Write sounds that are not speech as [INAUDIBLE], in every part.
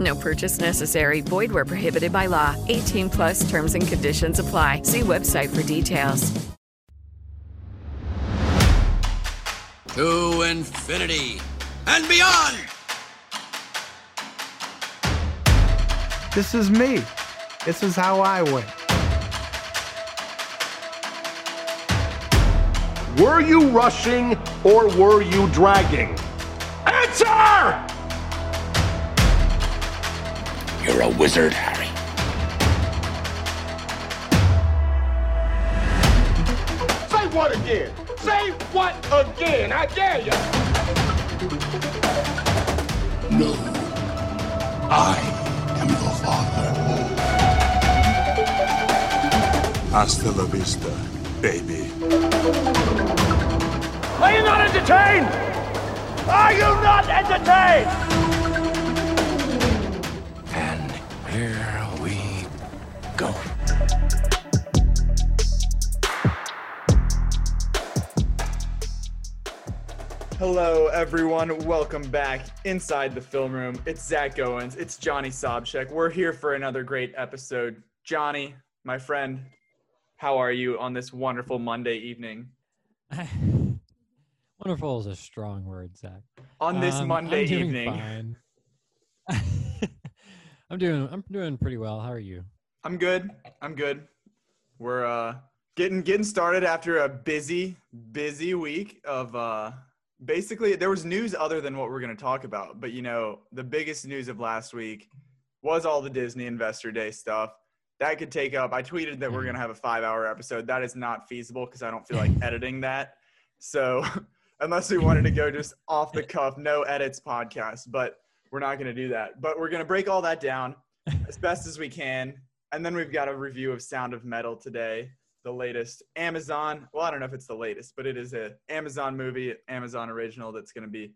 No purchase necessary. Void where prohibited by law. 18 plus terms and conditions apply. See website for details. To infinity and beyond! This is me. This is how I win. Were you rushing or were you dragging? Answer! You're a wizard, Harry. Say what again? Say what again? I dare you. No. I am your father. Hasta la vista, baby. Are you not entertained? Are you not entertained? Here we go. Hello, everyone. Welcome back inside the film room. It's Zach Owens. It's Johnny Sobchak. We're here for another great episode. Johnny, my friend, how are you on this wonderful Monday evening? [LAUGHS] Wonderful is a strong word, Zach. On this Um, Monday I'm doing evening, fine. [LAUGHS] I'm doing I'm doing pretty well. How are you? I'm good. I'm good. We're uh, getting getting started after a busy, busy week of uh, basically there was news other than what we're going to talk about. But you know, the biggest news of last week was all the Disney Investor Day stuff. That could take up. I tweeted that we're Mhm. going to have a five-hour episode. That is not feasible because I don't feel like [LAUGHS] editing that. So [LAUGHS] unless we wanted to go just off the cuff, no edits podcast, but we're not going to do that. But we're going to break all that down [LAUGHS] as best as we can. And then we've got a review of Sound of Metal today, the latest Amazon. Well, I don't know if it's the latest, but it is a Amazon movie, Amazon original that's going to be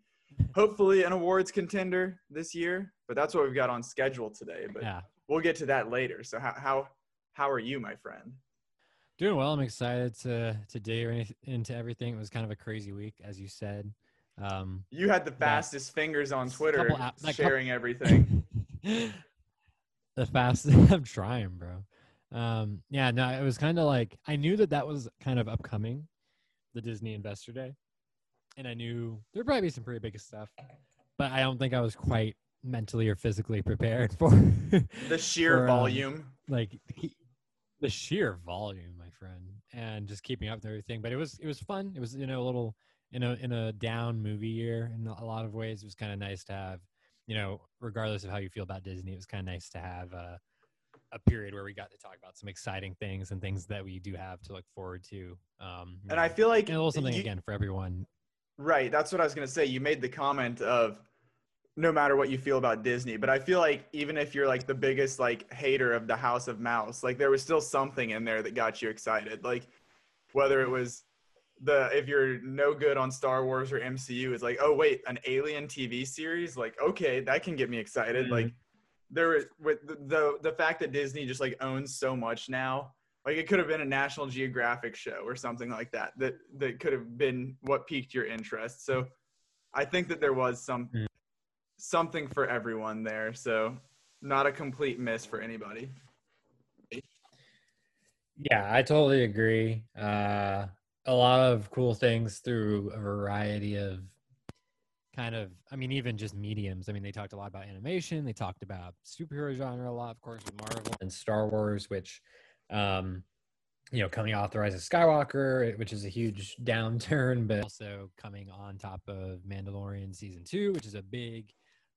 hopefully an awards contender this year. But that's what we've got on schedule today. But Yeah. we'll get to that later. So how how how are you, my friend? Doing well. I'm excited to to dig any- into everything. It was kind of a crazy week, as you said. Um, You had the fastest fingers on Twitter, couple coup- sharing everything. [LAUGHS] the fastest. [LAUGHS] I'm trying, bro. Um, yeah, no, it was kind of like I knew that that was kind of upcoming, the Disney Investor Day, and I knew there'd probably be some pretty big stuff, but I don't think I was quite mentally or physically prepared [LAUGHS] for The sheer for, um, volume. like he, the sheer volume, my friend, and just keeping up with everything. But it was it was fun. It was you know a little in a in a down movie year in a lot of ways. It was kind of nice to have you know regardless of how you feel about Disney, it was kind of nice to have a a period where we got to talk about some exciting things and things that we do have to look forward to. Um, And I feel like and a little something you- again for everyone. Right. That's what I was going to say. You made the comment of no matter what you feel about Disney, but I feel like even if you're like the biggest like hater of the House of Mouse, like there was still something in there that got you excited. Like whether it was the if you're no good on Star Wars or MCU, it's like, "Oh wait, an alien TV series?" Like, "Okay, that can get me excited." Mhm. Like there was with the, the the fact that Disney just like owns so much now like it could have been a National Geographic show or something like that. That that could have been what piqued your interest. So I think that there was some Mm. something for everyone there. So not a complete miss for anybody. Yeah, I totally agree. Uh, a lot of cool things through a variety of kind of, I mean, even just mediums. I mean, they talked a lot about animation. They talked about superhero genre a lot, of course, with Marvel and Star Wars, which um, you know, coming off the Rise of Skywalker, which is a huge [LAUGHS] downturn, but also coming on top of Mandalorian season two, which is a big,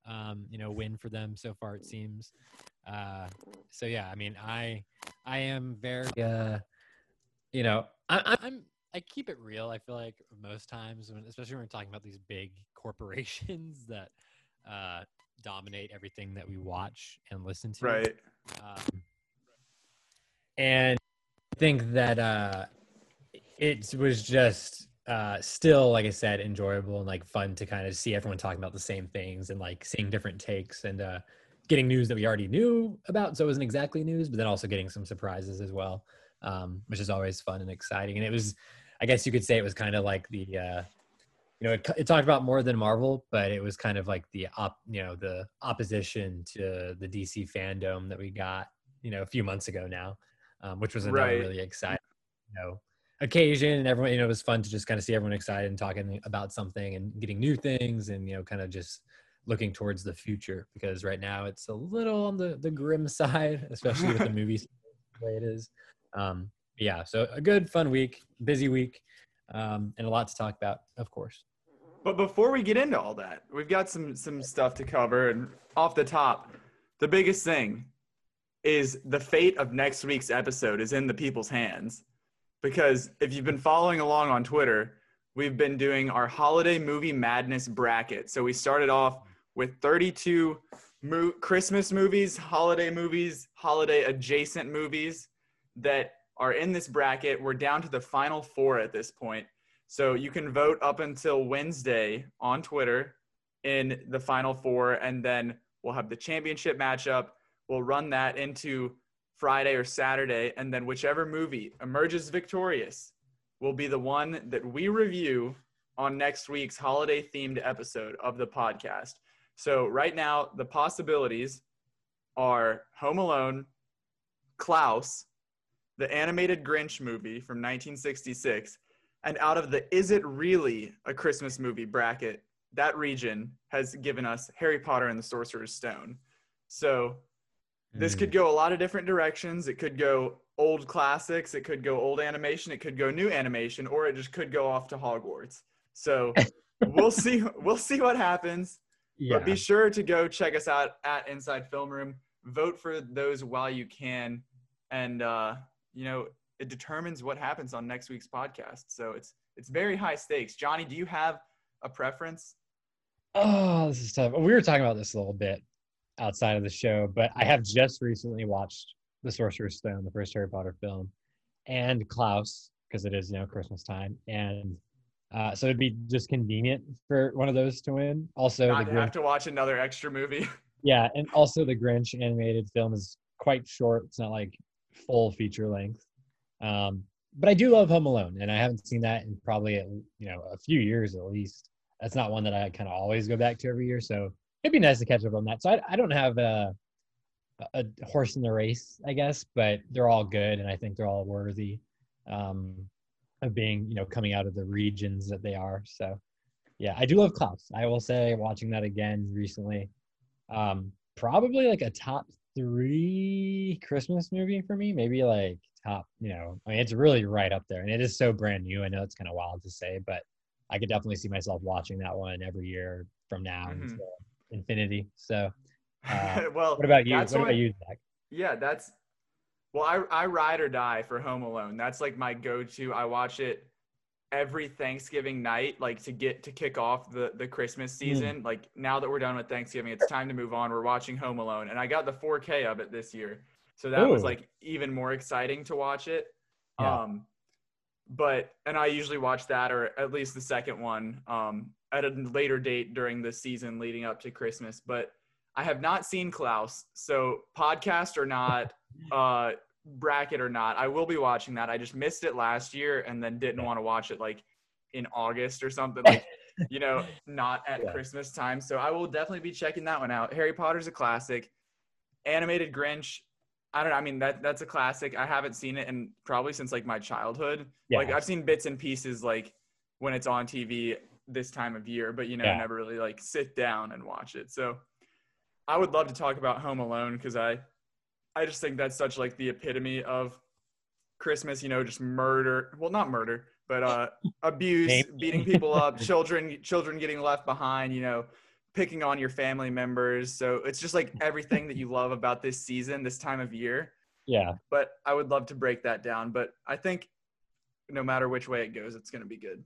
um, you know, win for them so far. It seems. Uh, so yeah, I mean, I, I am very, uh, you know, I, I'm, I keep it real. I feel like most times, when, especially when we're talking about these big [LAUGHS] corporations that uh, dominate everything that we watch and listen to. Right. Um, and I think that uh, it was just uh, still, like I said, enjoyable and like fun to kind of see everyone talking about the same things and like seeing different takes and uh, getting news that we already knew about. So it wasn't exactly news, but then also getting some surprises as well, um, which is always fun and exciting. And it was, I guess you could say it was kind of like the, uh, you know, it, it talked about more than Marvel, but it was kind of like the op, you know, the opposition to the DC fandom that we got, you know, a few months ago now um, which was another Right. really exciting, you know, occasion. And everyone, you know, it was fun to just kind of see everyone excited and talking about something and getting new things and you know, kind of just looking towards the future because right now it's a little on the the grim [LAUGHS] side, especially with the [LAUGHS] movies the way it is. Um, yeah, so a good fun week, busy week, um, and a lot to talk about, of course. But before we get into all that, we've got some some stuff to cover. And off the top, the biggest thing is the fate of next week's episode is in the people's hands. Because if you've been following along on Twitter, we've been doing our holiday movie madness bracket. So we started off with 32 mo- Christmas movies, holiday movies, holiday adjacent movies that are in this bracket. We're down to the final four at this point. So you can vote up until Wednesday on Twitter in the final four, and then we'll have the championship matchup. We'll run that into Friday or Saturday, and then whichever movie emerges victorious will be the one that we review on next week's holiday themed episode of the podcast. So, right now, the possibilities are Home Alone, Klaus, the animated Grinch movie from 1966, and out of the Is It Really a Christmas Movie bracket, that region has given us Harry Potter and the Sorcerer's Stone. So this could go a lot of different directions. It could go old classics, it could go old animation, it could go new animation, or it just could go off to Hogwarts. So [LAUGHS] we'll see we'll see what happens. But be sure to go check us out at Inside Film Room. Vote for those while you can. And uh, you know, it determines what happens on next week's podcast. So it's it's very high stakes. Johnny, do you have a preference? Oh, this is tough. We were talking about this a little bit outside of the show, but I have just recently watched The Sorcerer's Stone, the first Harry Potter film, and Klaus, because it is, you know, Christmas time. And uh, so it'd be just convenient for one of those to win. Also, Not the to have to watch another extra movie. [LAUGHS] yeah, and also the Grinch animated film is quite short. It's not like full feature length. Um, but I do love Home Alone, and I haven't seen that in probably you know a few years at least. That's not one that I kind of always go back to every year, so it'd be nice to catch up on that. So I, I don't have a, a horse in the race, I guess, but they're all good, and I think they're all worthy um, of being you know coming out of the regions that they are. So yeah, I do love Klaus. I will say, watching that again recently, um, probably like a top three Christmas movie for me. Maybe like top, you know, I mean, it's really right up there, and it is so brand new. I know it's kind of wild to say, but I could definitely see myself watching that one every year from now Mhm. until infinity. So, [LAUGHS] uh, well, what about you? What that's about you, Zach? Yeah, that's well, I I ride or die for Home Alone. That's like my go-to. I watch it every Thanksgiving night, like to get to kick off the the Christmas season. Like now that we're done with Thanksgiving, it's time to move on. We're watching Home Alone, and I got the 4K of it this year, so that was like even more exciting to watch it. Yeah. Um, but and I usually watch that or at least the second one um, at a later date during the season leading up to Christmas. But I have not seen Klaus, so podcast or not, [LAUGHS] uh, bracket or not, I will be watching that. I just missed it last year and then didn't want to watch it like in August or something, like [LAUGHS] you know, not at Yeah. Christmas time. So I will definitely be checking that one out. Harry Potter's a classic. Animated Grinch. I don't know. I mean, that that's a classic. I haven't seen it in probably since like my childhood. Yeah. Like I've seen bits and pieces like when it's on TV this time of year, but you know, Yeah. never really like sit down and watch it. So I would love to talk about Home Alone because I I just think that's such like the epitome of Christmas, you know, just murder. Well, not murder, but uh, [LAUGHS] abuse, beating people up, children, children getting left behind. You know, picking on your family members. So it's just like everything that you love about this season, this time of year. Yeah. But I would love to break that down. But I think no matter which way it goes, it's going to be good.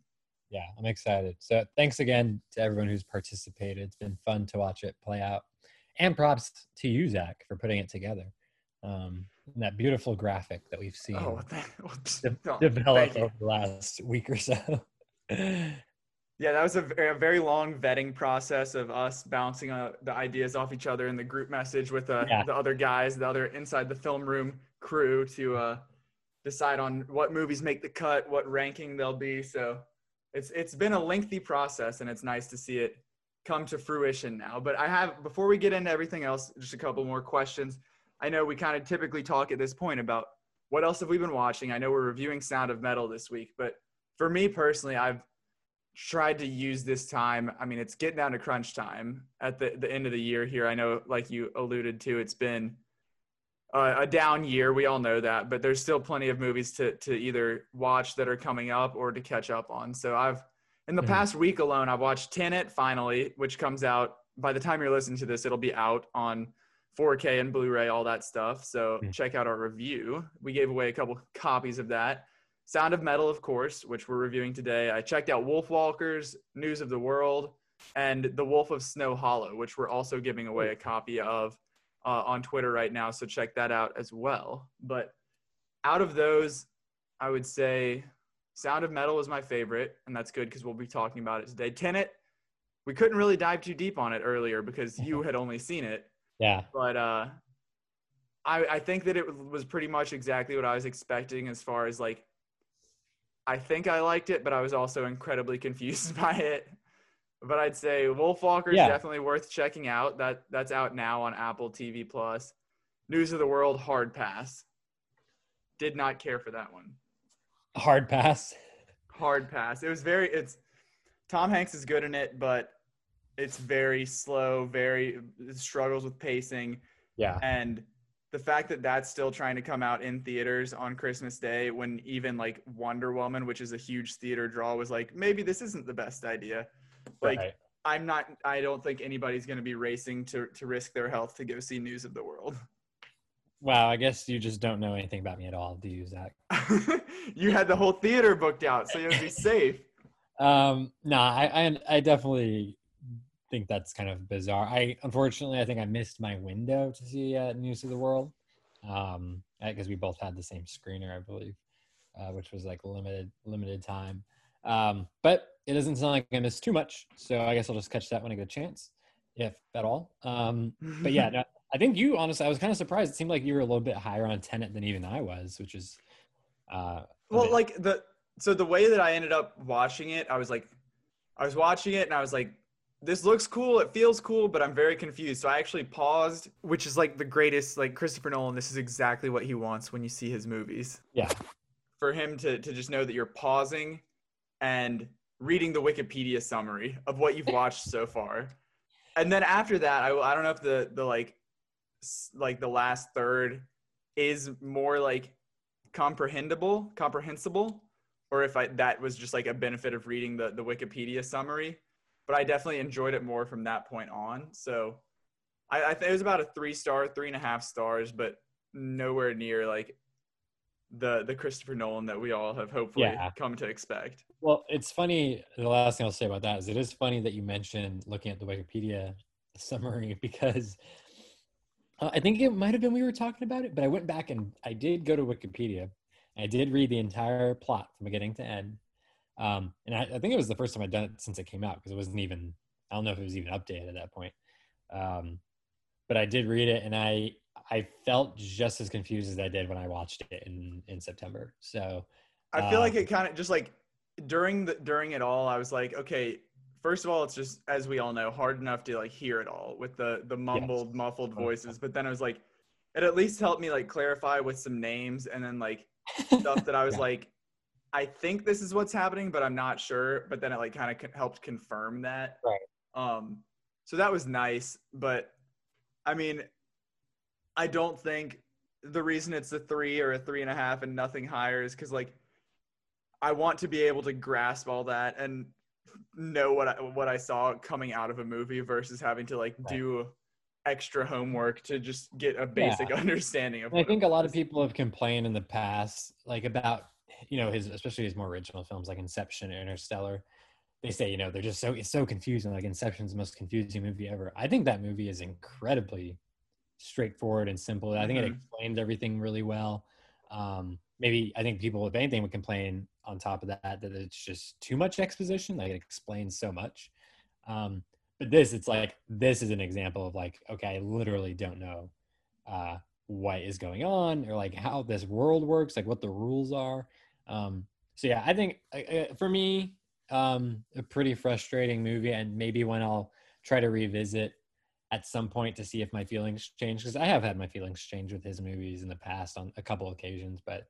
Yeah, I'm excited. So thanks again to everyone who's participated. It's been fun to watch it play out. And props to you, Zach, for putting it together. Um, and that beautiful graphic that we've seen Oh, [LAUGHS] de- oh, develop over the last week or so. Yeah, that was a, a very long vetting process of us bouncing uh, the ideas off each other in the group message with uh, Yeah. the other guys, the other inside the film room crew to uh, decide on what movies make the cut, what ranking they'll be. So it's it's been a lengthy process, and it's nice to see it come to fruition now. But I have before we get into everything else, just a couple more questions. I know we kind of typically talk at this point about what else have we been watching. I know we're reviewing Sound of Metal this week, but for me personally, I've tried to use this time. I mean, it's getting down to crunch time at the, the end of the year here. I know, like you alluded to, it's been a, a down year. We all know that, but there's still plenty of movies to, to either watch that are coming up or to catch up on. So I've, in the Mhm. past week alone, I've watched Tenet finally, which comes out by the time you're listening to this, it'll be out on 4K and Blu-ray, all that stuff. So Mhm. check out our review. We gave away a couple copies of that. Sound of Metal, of course, which we're reviewing today. I checked out Wolfwalkers, News of the World, and The Wolf of Snow Hollow, which we're also giving away a copy of uh, on Twitter right now. So check that out as well. But out of those, I would say Sound of Metal is my favorite, and that's good because we'll be talking about it today. Tenet, we couldn't really dive too deep on it earlier because you had only seen it yeah. but uh, I I think that it was pretty much exactly what I was expecting as far as like. I think I liked it, but I was also incredibly [LAUGHS] confused by it. But I'd say Wolfwalker is Yeah. definitely worth checking out. That that's out now on Apple TV Plus. News of the World, hard pass. Did not care for that one. Hard pass. Hard pass. It was very. It's Tom Hanks is good in it, but it's very slow. Very struggles with pacing. Yeah. And the fact that that's still trying to come out in theaters on Christmas Day when even like Wonder Woman, which is a huge theater draw, was like, maybe this isn't the best idea. Like, Right. I'm not, I don't think anybody's going to be racing to, to risk their health to go see News of the World. Wow, I guess you just don't know anything about me at all, do you, Zach? [LAUGHS] you had the whole theater booked out, so you'd be safe. [LAUGHS] Um, no, I, I I definitely think that's kind of bizarre. I unfortunately I think I missed my window to see uh, News of the World, um, because we both had the same screener, I believe, uh, which was like limited limited time. Um, but it doesn't sound like I missed too much, so I guess I'll just catch that when I get a chance, if at all. Um, but yeah, no, [LAUGHS] I think you honestly, I was kind of surprised. It seemed like you were a little bit higher on Tenet than even I was, which is uh, Well, bit- like the so the way that I ended up watching it, I was like, I was watching it and I was like, this looks cool, it feels cool, but I'm very confused. So I actually paused, which is like the greatest. Like Christopher Nolan, this is exactly what he wants when you see his movies. yeah, For him to to just know that you're pausing and reading the Wikipedia summary of what you've watched so far, and then after that, I I don't know if the the like like the last third is more like comprehensible comprehensible or if I that was just like a benefit of reading the the Wikipedia summary. But I definitely enjoyed it more from that point on. So I, I think it was about a three star, three and a half stars, but nowhere near like the the Christopher Nolan that we all have hopefully Yeah. come to expect. Well, it's funny. The last thing I'll say about that is it is funny that you mentioned looking at the Wikipedia [LAUGHS] summary because uh, I think it might have been we were talking about it, but I went back and I did go to Wikipedia. I did read the entire plot from beginning to end. Um, and I, I think it was the first time I'd done it since it came out because it wasn't even, I don't know if it was even updated at that point. Um, but I did read it and I, I felt just as confused as I did when I watched it in, in September. So I feel like um, it kind of just like during the during it all, I was like, okay, first of all, it's just as we all know, hard enough to like hear it all with the the mumbled, muffled voices. But then I was like, it at least helped me like clarify with some names and then like [LAUGHS] stuff that I was Yeah. like, I think this is what's happening, but I'm not sure. But then it like kind of helped confirm that. Right. Um, so that was nice. But I mean, I don't think the reason it's a three or a three and a half and nothing higher is because like I want to be able to grasp all that and know what I, what I saw coming out of a movie versus having to like Right. do extra homework to just get a basic Yeah. [LAUGHS] understanding of. I think a lot of people have complained in the past, like about you know his, especially his more original films like Inception and Interstellar. They say you know they're just so it's so confusing. Like Inception's the most confusing movie ever. I think that movie is incredibly straightforward and simple. I think it Mhm. explains everything really well. Um, maybe I think people, if anything, would complain on top of that that it's just too much exposition. Like it explains so much. Um, but this, it's like this is an example of like, okay, I literally don't know uh, what is going on or like how this world works, like what the rules are. Um, so yeah, I think uh, for me, um, a pretty frustrating movie, and maybe when I'll try to revisit at some point to see if my feelings change because I have had my feelings change with his movies in the past on a couple occasions. But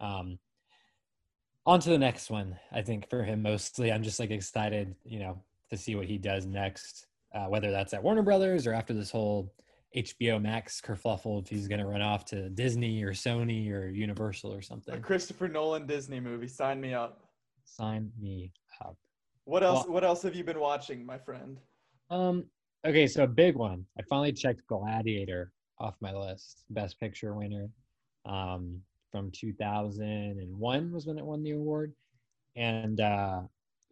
um, on to the next one. I think for him mostly, I'm just like excited, you know, to see what he does next, uh, whether that's at Warner Brothers or after this whole HBO Max kerfuffle. If he's going to run off to Disney or Sony or Universal or something. a Christopher Nolan Disney movie. Sign me up. sign me up. What else? Well- what else have you been watching, my friend? Um. Okay, so a big one. I finally checked Gladiator off my list. Best Picture winner, um, from 2001 was when it won the award. And uh,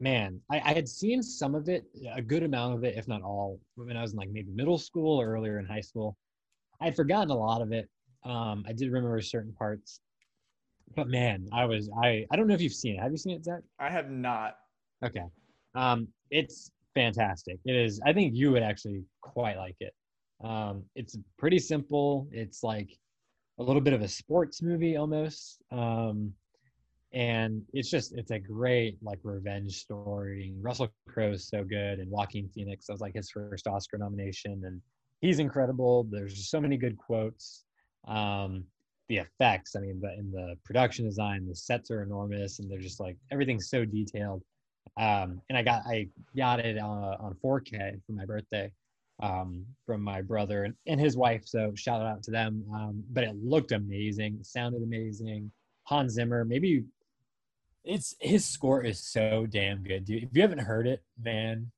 man, I, I had seen some of it, a good amount of it, if not all, when I was in like maybe middle school or earlier in high school. I had forgotten a lot of it. Um, I did remember certain parts, but man, I was I I don't know if you've seen it. Have you seen it, Zach? I have not. Okay. Um, it's fantastic. It is. I think you would actually quite like it. Um, it's pretty simple. It's like a little bit of a sports movie almost. Um, and it's just it's a great like revenge story. Russell Crowe is so good, and Joaquin Phoenix. That was like his first Oscar nomination, and he's incredible. There's so many good quotes. Um, the effects, I mean, the in the production design, the sets are enormous, and they're just like everything's so detailed um, and I got I got it on, on 4K for my birthday um, from my brother and, and his wife. So shout out to them. Um, but it looked amazing, sounded amazing. Hans Zimmer, maybe it's his score is so damn good, dude. If you haven't heard it, man,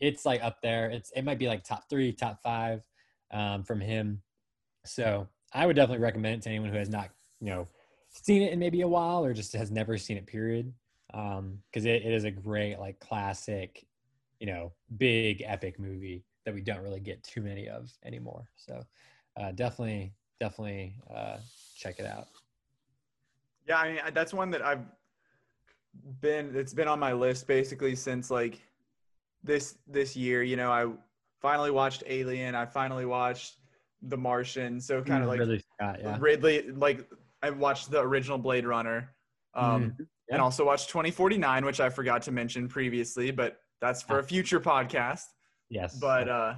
it's like up there. It's it might be like top three, top five um, from him. So I would definitely recommend it to anyone who has not, you know, seen it in maybe a while or just has never seen it. Period um because it, it is a great like classic you know big epic movie that we don't really get too many of anymore so uh definitely definitely uh check it out Yeah, I mean that's one that I've been. It's been on my list basically since like this this year. You know, I finally watched Alien. I finally watched The Martian. So kind of like Ridley Scott, yeah Ridley. Like I watched the original Blade Runner, um, Mhm. and also watched 2049, which I forgot to mention previously, but that's for a future podcast. yes But uh,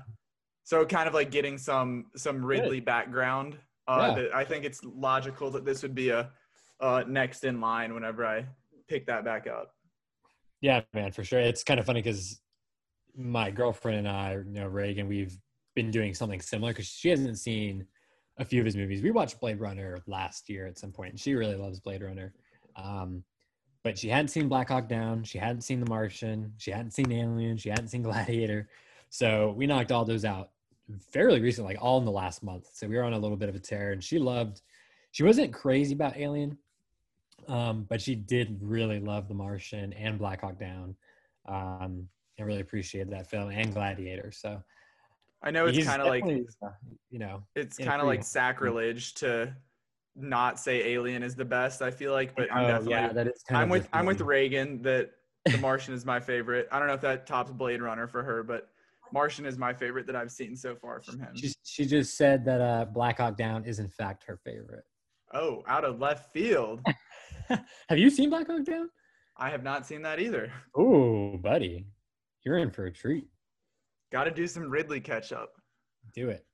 so kind of like getting some some Ridley background. Uh, Yeah. I think it's logical that this would be a uh, next in line whenever I pick that back up. Yeah, man, for sure. It's kind of funny because my girlfriend and I, you know, Reagan, we've been doing something similar because she hasn't seen a few of his movies. We watched Blade Runner last year at some point, and she really loves Blade Runner. Um, but she hadn't seen Black Hawk Down, she hadn't seen The Martian, she hadn't seen Alien, she hadn't seen Gladiator. So we knocked all those out fairly recently, like all in the last month. So we were on a little bit of a tear, and she loved. She wasn't crazy about Alien, um, but she did really love The Martian and Black Hawk Down, um, and really appreciated that film and Gladiator. So I know it's kind of like uh, you know, it's kind of like sacrilege to not say Alien is the best. I feel like, but I'm Oh, definitely yeah, that is I'm with I'm with. Reagan that The [LAUGHS] Martian is my favorite. I don't know if that tops Blade Runner for her, but Martian is my favorite that I've seen so far from him. she, she just said that uh, Black Hawk Down is in fact her favorite. Oh, out of left field. [LAUGHS] [LAUGHS] Have you seen Black Hawk Down? I have not seen that either. Oh, buddy, you're in for a treat. Got to do some Ridley catch up. Do it.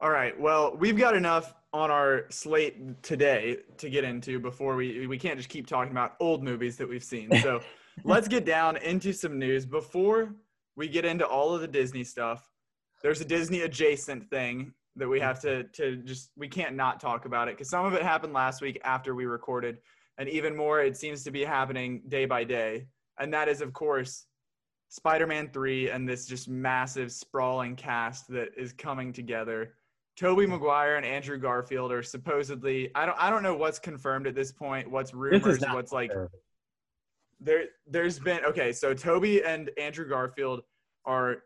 All right. Well, we've got enough on our slate today to get into before we we can't just keep talking about old movies that we've seen. So [LAUGHS] let's get down into some news before we get into all of the Disney stuff. There's a Disney adjacent thing that we have to to just we can't not talk about it because some of it happened last week after we recorded, and even more it seems to be happening day by day. And that is, of course, Spider-Man three and this just massive sprawling cast that is coming together. Tobey Maguire and Andrew Garfield are supposedly I don't I don't know what's confirmed at this point, what's rumors, what's like fair. there there's been okay so toby and andrew garfield are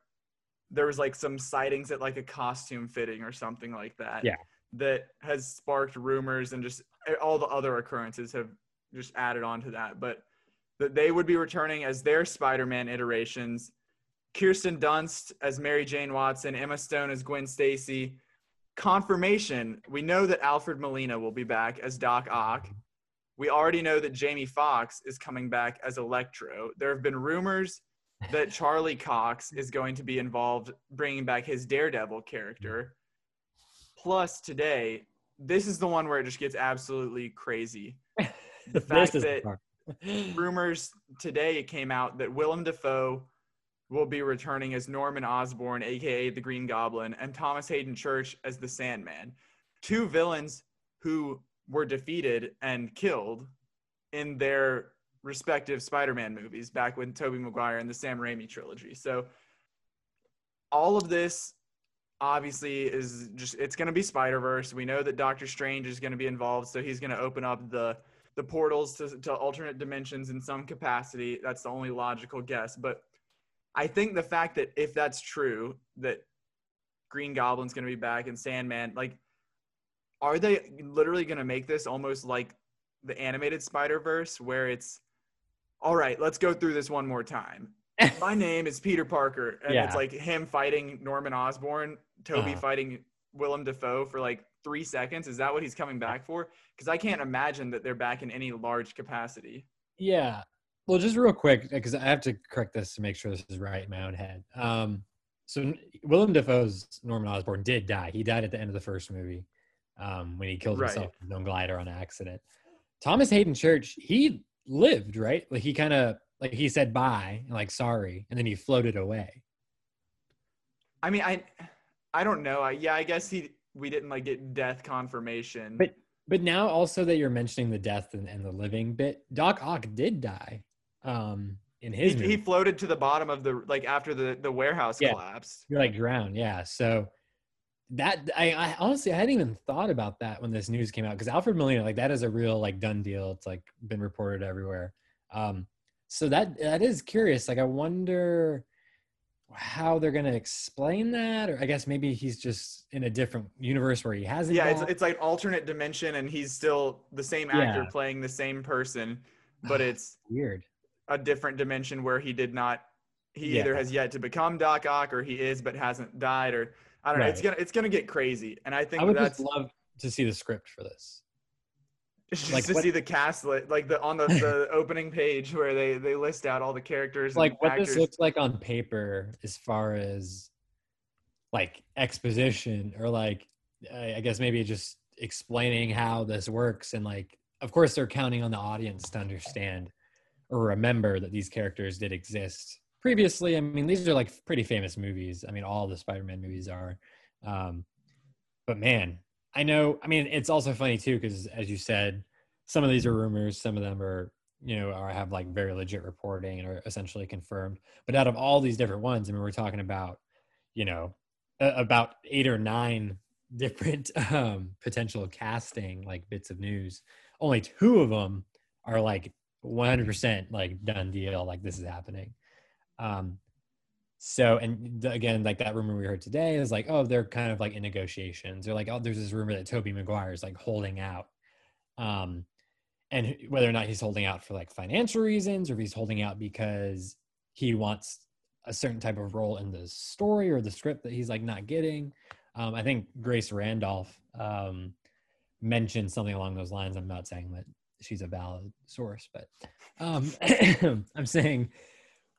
there was like some sightings at like a costume fitting or something like that Yeah. that has sparked rumors and just eh, all the other occurrences have just added on to that but that they would be returning as their spider-man iterations kirsten dunst as mary jane watson emma stone as gwen stacy confirmation we know that alfred molina will be back as doc ock we already know that Jamie Foxx is coming back as Electro. There have been rumors that Charlie Cox is going to be involved bringing back his Daredevil character. Plus, today, this is the one where it just gets absolutely crazy. [LAUGHS] The fact that [LAUGHS] rumors today it came out that Willem Dafoe will be returning as Norman Osborn, aka the Green Goblin, and Thomas Haden Church as the Sandman. Two villains who were defeated and killed in their respective Spider-Man movies back when Tobey Maguire and the Sam Raimi trilogy. So all of this obviously is just it's going to be Spider-Verse. We know that Doctor Strange is going to be involved, so he's going to open up the the portals to, to alternate dimensions in some capacity. That's the only logical guess. But I think the fact that if that's true, that Green Goblin's going to be back and Sandman, like, are they literally going to make this almost like the animated Spider Verse, where it's all right, let's go through this one more time. [LAUGHS] My name is Peter Parker, and Yeah. it's like him fighting Norman Osborn, Tobey Uh-huh. fighting Willem Dafoe for like three seconds. Is that what he's coming back for? Because I can't imagine that they're back in any large capacity. Yeah. Well, just real quick, because I have to correct this to make sure this is right in my own head. Um, so Willem Dafoe's Norman Osborn did die. He died at the end of the first movie um, when he killed Right. himself with his own glider on accident. Thomas Haden Church, he lived, right? Like he kind of like he said bye, and like sorry, and then he floated away. I mean, I, I don't know. I, yeah, I guess he we didn't like get death confirmation. But but now also that you're mentioning the death and, and the living bit, Doc Ock did die um, in his he movie. floated to the bottom of the like after the the warehouse Yeah. collapsed. You're like drowned, yeah. So that I, I honestly I hadn't even thought about that when this news came out because Alfred Molina, like that is a real like done deal. It's like been reported everywhere. Um, so that that is curious. Like I wonder how they're gonna explain that, or I guess maybe he's just in a different universe where he hasn't. Yeah, it's it's like alternate dimension, and he's still the same actor Yeah. playing the same person, [SIGHS] but it's weird. a different dimension where he did not. He either has yet to become Doc Ock, or he is but hasn't died, or I don't know. It's gonna it's gonna get crazy, and I think I would that's just love to see the script for this. [LAUGHS] just like to what- see the cast li- like the on the, the [LAUGHS] opening page where they they list out all the characters like what actors. this looks like on paper as far as like exposition or like I guess maybe just explaining how this works and like of course they're counting on the audience to understand or remember that these characters did exist previously. I mean these are like pretty famous movies. I mean all the Spider-Man movies are um but man, I know I mean it's also funny too cuz as you said some of these are rumors, some of them are you know, or have like very legit reporting and are essentially confirmed. But out of all these different ones, I mean, we're talking about, you know, a- about eight or nine [LAUGHS] different um, potential casting like bits of news. Only two of them are like 100% like done deal, like this is happening. Um, so, and again, like that rumor we heard today is like, oh, they're kind of like in negotiations. They're like, oh, there's this rumor that Tobey Maguire is like holding out. Um, and whether or not he's holding out for like financial reasons or if he's holding out because he wants a certain type of role in the story or the script that he's like not getting. Um, I think Grace Randolph um, mentioned something along those lines. I'm not saying that she's a valid source, but um, [COUGHS] I'm saying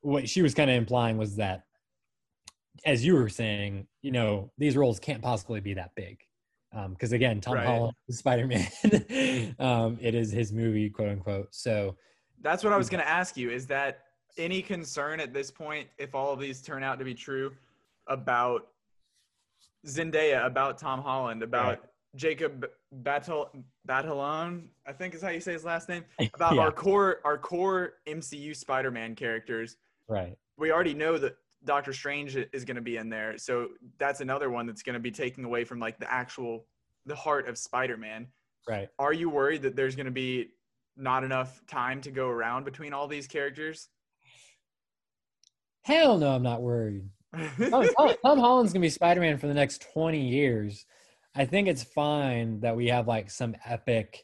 what she was kind of implying was that, as you were saying, you know, these roles can't possibly be that big. Because again, Tom Right. Holland, is [LAUGHS] Spider-Man, um, it is his movie, quote unquote. So That's what I was going to ask you. Is that any concern at this point, if all of these turn out to be true, about Zendaya, about Tom Holland, about Jacob Batal Batalon, I think is how you say his last name. [LAUGHS] About Yeah. our core our core MCU Spider-Man characters. Right. We already know that Doctor Strange is going to be in there, so that's another one that's going to be taking away from like the actual the heart of Spider-Man. Right. Are you worried that there's going to be not enough time to go around between all these characters? Hell no, I'm not worried. Tom, [LAUGHS] Tom, Holland's gonna be Spider-Man for the next 20 years. I think it's fine that we have like some epic,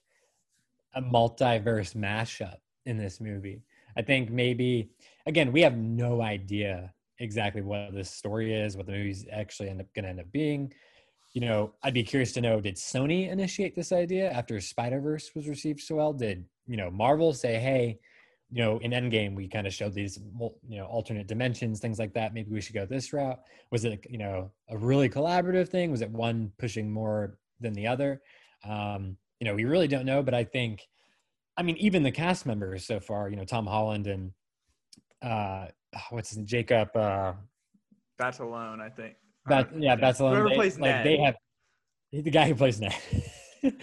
a multiverse mashup in this movie. I think maybe again we have no idea exactly what this story is, what the movie's actually end up gonna end up being. You know, I'd be curious to know: Did Sony initiate this idea after Spider Verse was received so well? Did you know Marvel say, "Hey, you know, in Endgame, we kind of showed these, you know, alternate dimensions, things like that. Maybe we should go this route. Was it, you know, a really collaborative thing? Was it one pushing more than the other? Um, you know, we really don't know. But I think, I mean, even the cast members so far, you know, Tom Holland and uh, [SIGHS] what's his name, Jacob, uh, Batalone, I think. Bat, yeah, Batalon. Whoever they, plays like Ned. they have he's the guy who plays Ned. [LAUGHS]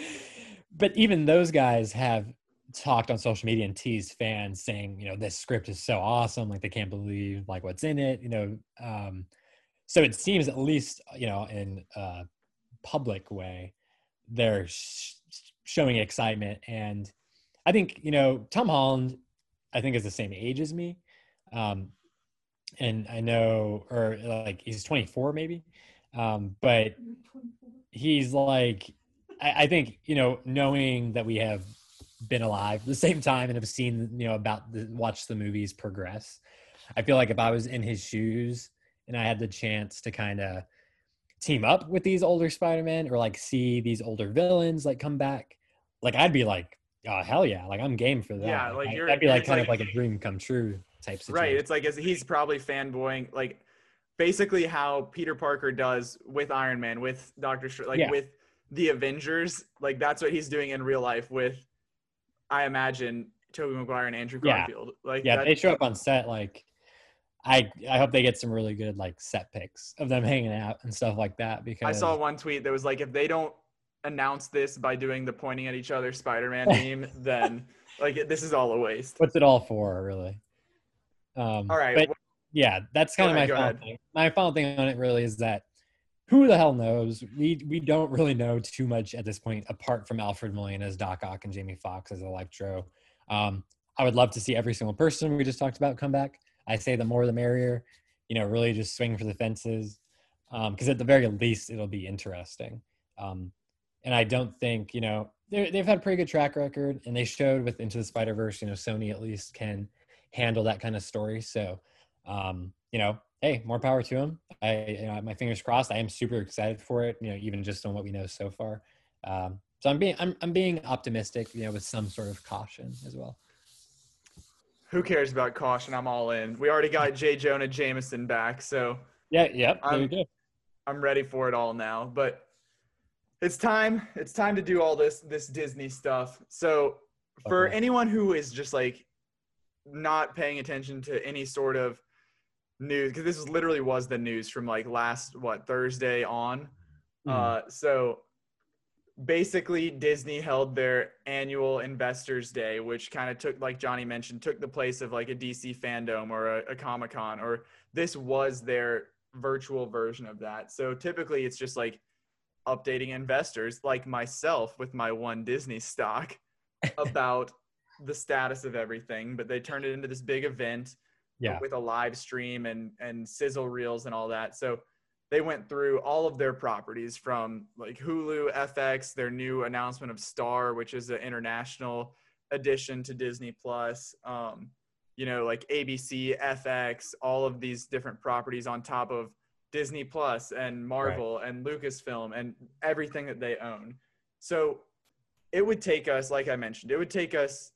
but even those guys have talked on social media and teased fans saying, you know, this script is so awesome, like they can't believe like what's in it, you know. Um, so it seems at least, you know, in a public way, they're sh- showing excitement, and I think you know Tom Holland, I think is the same age as me. Um, and I know, or like he's 24 maybe, um, but he's like, I, I think you know, knowing that we have been alive at the same time and have seen you know about the watch the movies progress, I feel like if I was in his shoes and I had the chance to kind of team up with these older Spider-Man or like see these older villains like come back, like I'd be like, oh hell yeah, like I'm game for that. Yeah, like, I- you're- that'd be like kind like- of like a dream come true type situation. Right. It's like as he's probably fanboying, like basically how Peter Parker does with Iron Man, with Doctor Strange, like Yeah. with the Avengers. Like that's what he's doing in real life with, I imagine, Tobey Maguire and Andrew Yeah. Garfield. Like yeah, they show up on set. Like, I I hope they get some really good like set pics of them [LAUGHS] hanging out and stuff like that. Because I saw one tweet that was like, if they don't announce this by doing the pointing at each other Spider-Man [LAUGHS] meme, then like this is all a waste. what's it all for, really? Um, All right, but yeah, that's kind of my final ahead. thing. My final thing on it really is that who the hell knows? We we don't really know too much at this point, apart from Alfred Molina as Doc Ock and Jamie Foxx as Electro. Um, I would love to see every single person we just talked about come back. I say the more the merrier. You know, really just swing for the fences, because at the very least it'll be interesting. Um, and I don't think you know they've had a pretty good track record, and they showed with Into the Spider Verse. You know, Sony at least can handle that kind of story. So, um, you know, hey, more power to him. I, you know, my fingers crossed. I am super excited for it. You know, even just on what we know so far. Um, so I'm being I'm I'm being optimistic. You know, with some sort of caution as well. Who cares about caution? I'm all in. We already got Jay Jonah Jameson back, so Yeah. Yep. I'm- go. I'm ready for it all now. But it's time. It's time to do all this this Disney stuff. So for Okay. anyone who is just like not paying attention to any sort of news, because this literally was the news from like last what Thursday on. Hmm. Uh, so basically disney held their annual investors day which kind of took like johnny mentioned took the place of like a dc fandom or a, a comic-con or this was their virtual version of that so typically it's just like updating investors like myself with my one disney stock [LAUGHS] about the status of everything but they turned it into this big event Yeah. with a live stream and and sizzle reels and all that. So they went through all of their properties from like Hulu, FX, their new announcement of Star, which is an international addition to Disney Plus. Um, you know, like ABC, FX, all of these different properties on top of Disney Plus and Marvel and Lucasfilm and everything that they own. So it would take us, like I mentioned, it would take us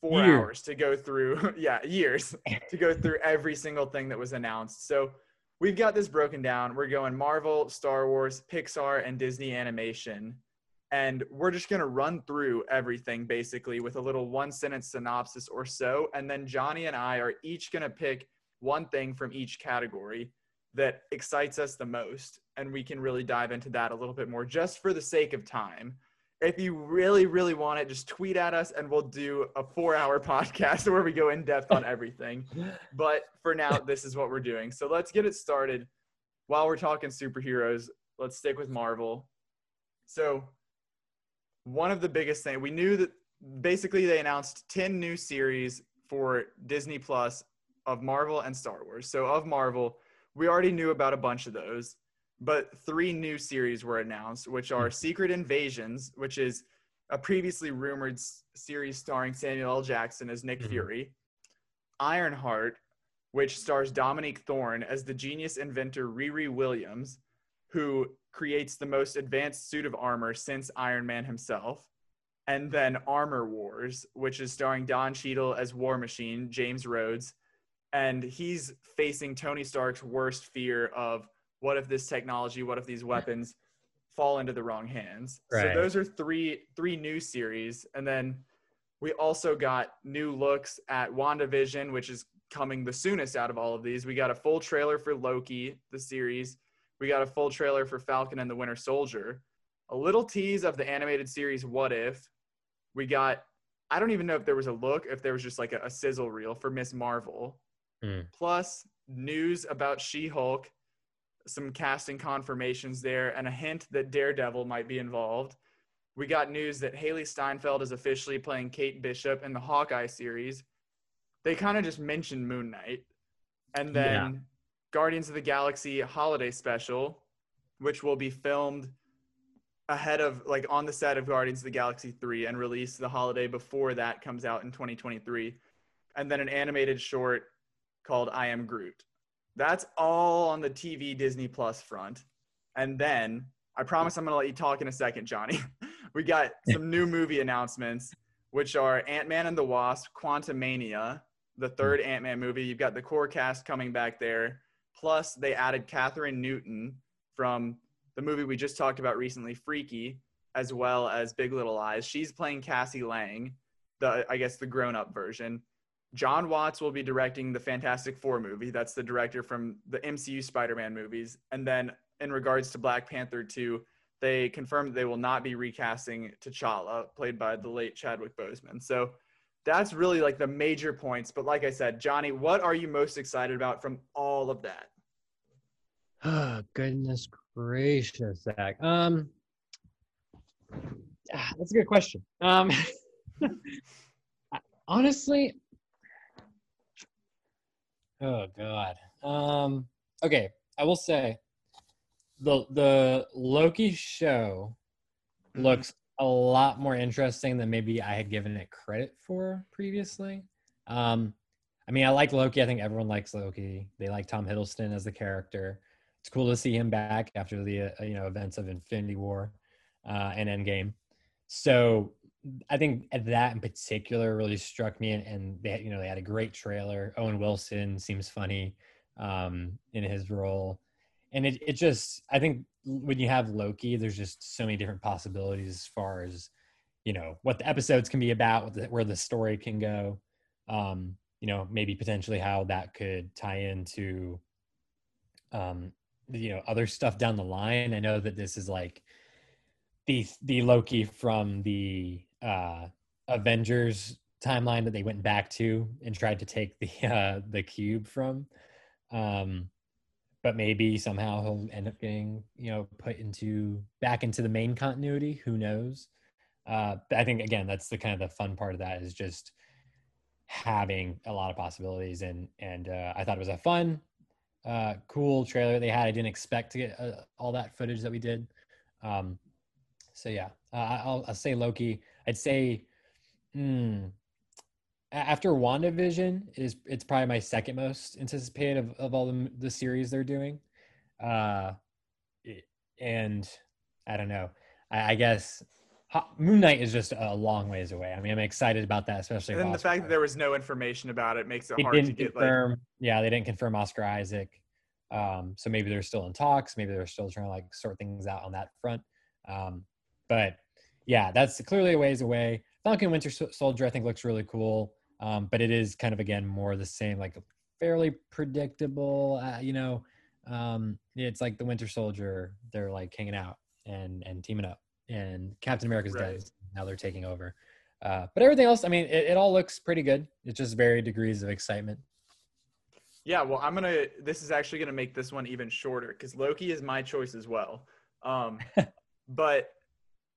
four Years. hours to go through, [LAUGHS] yeah, years to go through every single thing that was announced. So we've got this broken down. We're going Marvel, Star Wars, Pixar, and Disney animation. And we're just going to run through everything basically with a little one sentence synopsis or so. And then Johnny and I are each going to pick one thing from each category that excites us the most, and we can really dive into that a little bit more just for the sake of time. If you really, really want it, just tweet at us and we'll do a four hour [LAUGHS] podcast where we go in depth on everything. But for now, this is what we're doing. So let's get it started. While we're talking superheroes, let's stick with Marvel. So, one of the biggest things we knew that basically they announced 10 new series for Disney Plus of Marvel and Star Wars. So, of Marvel, we already knew about a bunch of those, but three new series were announced, which are Secret Invasions, which is a previously rumored series starring Samuel L. Jackson as Nick Mhm. Fury, Ironheart, which stars Dominique Thorne as the genius inventor Riri Williams, who creates the most advanced suit of armor since Iron Man himself. And then Armor Wars, which is starring Don Cheadle as War Machine, James Rhodes, and he's facing Tony Stark's worst fear of what if this technology, what if these weapons fall into the wrong hands. Right. So those are three three new series, and then we also got new looks at WandaVision, which is coming the soonest out of all of these. We got a full trailer for Loki, the series. We got a full trailer for Falcon and the Winter Soldier. A little tease of the animated series What If. We got I don't even know if there was a look, if there was just like a, a sizzle reel for Ms. Marvel. Hmm. Plus news about She-Hulk, some casting confirmations there, and a hint that Daredevil might be involved. We got news that Hailee Steinfeld is officially playing Kate Bishop in the Hawkeye series. They kind of just mentioned Moon Knight. And then Yeah. Guardians of the Galaxy holiday special, which will be filmed ahead of like on the set of Guardians of the Galaxy 3 and released the holiday before that comes out in 2023. And then an animated short called I Am Groot. That's all on the TV Disney Plus front. And then I promise I'm going to let you talk in a second, Johnny. [LAUGHS] we got some new movie announcements, which are Ant Man and the Wasp, Quantumania, the hmm. third Ant Man movie. You've got the core cast coming back there. Plus, they added Kathryn Newton from the movie we just talked about recently, Freaky, as well as Big Little Lies. She's playing Cassie Lang, the I guess the grown-up version. Jon Watts will be directing the Fantastic Four movie. That's the director from the MCU Spider-Man movies. And then in regards to Black Panther 2, they confirmed they will not be recasting T'Challa, played by the late Chadwick Boseman. So that's really like the major points. But like I said, Johnny, what are you most excited about from all of that? Oh, [SIGHS] goodness gracious, Zach. Um, ah, that's a good question. Um, [LAUGHS] honestly, oh god. Um, okay, I will say the the Loki show looks a lot more interesting than maybe I had given it credit for previously. Um, I mean, I like Loki. I think everyone likes Loki. They like Tom Hiddleston as the character. It's cool to see him back after the uh, you know events of Infinity War uh, and Endgame. So I think that in particular really struck me, and, and they you know they had a great trailer. Owen Wilson seems funny um, in his role, and it it just I think when you have Loki, there's just so many different possibilities as far as you know what the episodes can be about, the, where the story can go. Um, you know, maybe potentially how that could tie into um, you know other stuff down the line. I know that this is like the the Loki from the uh, Avengers timeline that they went back to and tried to take the [LAUGHS] uh, the cube from. Um, but maybe somehow he'll end up getting you know put into back into the main continuity. Who knows? Uh, I think again that's the kind of the fun part of that is just having a lot of possibilities and and uh, I thought it was a fun, uh, cool trailer they had. I didn't expect to get uh, all that footage that we did. Um, so yeah, uh, I'll, I'll say Loki. I'd say hmm, after WandaVision is it's probably my second most anticipated of, of all the the series they're doing. Uh, and I don't know. I, I guess Moon Knight is just a long ways away. I mean, I'm excited about that, especially. And the fact that there was no information about it makes it they hard to didn't get like yeah, they didn't confirm Oscar Isaac. Um, so maybe they're still in talks. Maybe they're still trying to like sort things out on that front. Um, but yeah, that's clearly a ways away. Falcon Winter Soldier, I think, looks really cool. Um, but it is kind of again more the same, like fairly predictable. Uh, you know, Um, it's like the Winter Soldier. They're like hanging out and and teaming up, and Captain America's Right. dead. Now they're taking over. Uh, but everything else, I mean, it, it all looks pretty good. It's just varied degrees of excitement. Yeah, well, I'm gonna. This is actually gonna make this one even shorter because Loki is my choice as well. Um, [LAUGHS] but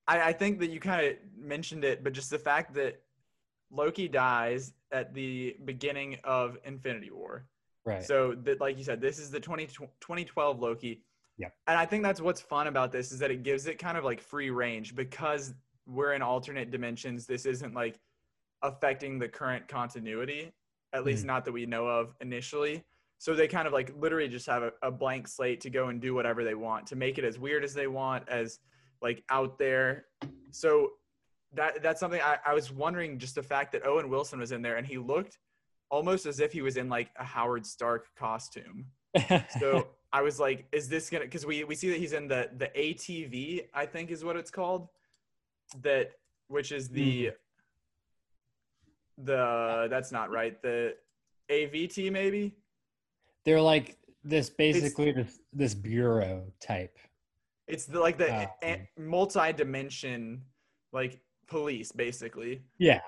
I, I think that you kind of mentioned it, but just the fact that Loki dies at the beginning of Infinity War. Right. So that, like you said, this is the 20, 2012 Loki. Yeah. And I think that's what's fun about this is that it gives it kind of like free range because we're in alternate dimensions. This isn't like affecting the current continuity, at least mm-hmm. not that we know of initially. So they kind of like literally just have a, a blank slate to go and do whatever they want to make it as weird as they want, as like out there. So that that's something I, I was wondering just the fact that Owen Wilson was in there and he looked almost as if he was in like a Howard Stark costume. So [LAUGHS] I was like, is this gonna because we we see that he's in the the ATV, I think is what it's called. That which is the hmm. the that's not right. The AVT maybe? They're like this basically this this bureau type. It's the like the Ah. a- multi-dimension like police basically. Yeah.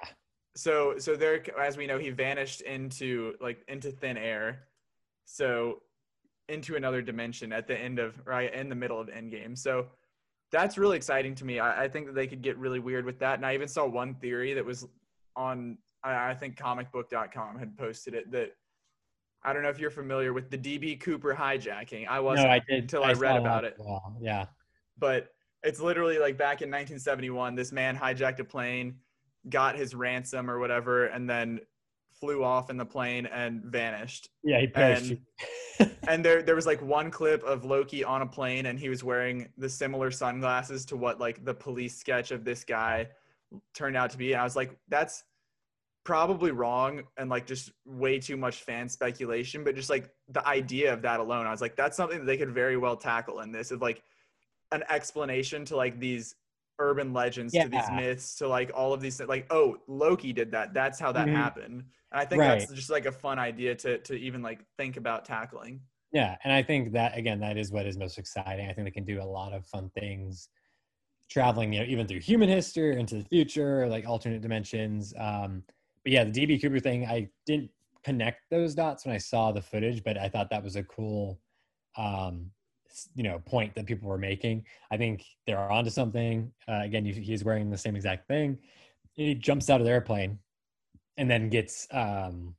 So so there as we know he vanished into like into thin air. So into another dimension at the end of right in the middle of Endgame. So that's really exciting to me. I, I think that they could get really weird with that. And I even saw one theory that was on I, I think comicbook.com had posted it that I don't know if you're familiar with the DB Cooper hijacking. I wasn't no, I did until I, saw read about it. well. Yeah. But it's literally like back in 1971, this man hijacked a plane, got his ransom or whatever, and then flew off in the plane and vanished. Yeah, he and, [LAUGHS] and there there was like one clip of Loki on a plane and he was wearing the similar sunglasses to what like the police sketch of this guy turned out to be. And I was like, that's probably wrong and like just way too much fan speculation, but just like the idea of that alone, I was like, that's something that they could very well tackle in this of like an explanation to like these urban legends to these myths to like all of these like oh loki did that that's how that Mhm. happened and i think Right. that's just like a fun idea to to even like think about tackling Yeah, and I think that again, that is what is most exciting. I think they can do a lot of fun things, traveling, you know, even through human history into the future, like alternate dimensions. Um, but yeah, the DB Cooper thing, I didn't connect those dots when I saw the footage, but I thought that was a cool, um, you know, point that people were making. I think they're onto something. Uh, again, you, he's wearing the same exact thing. He jumps out of the airplane, and then gets um,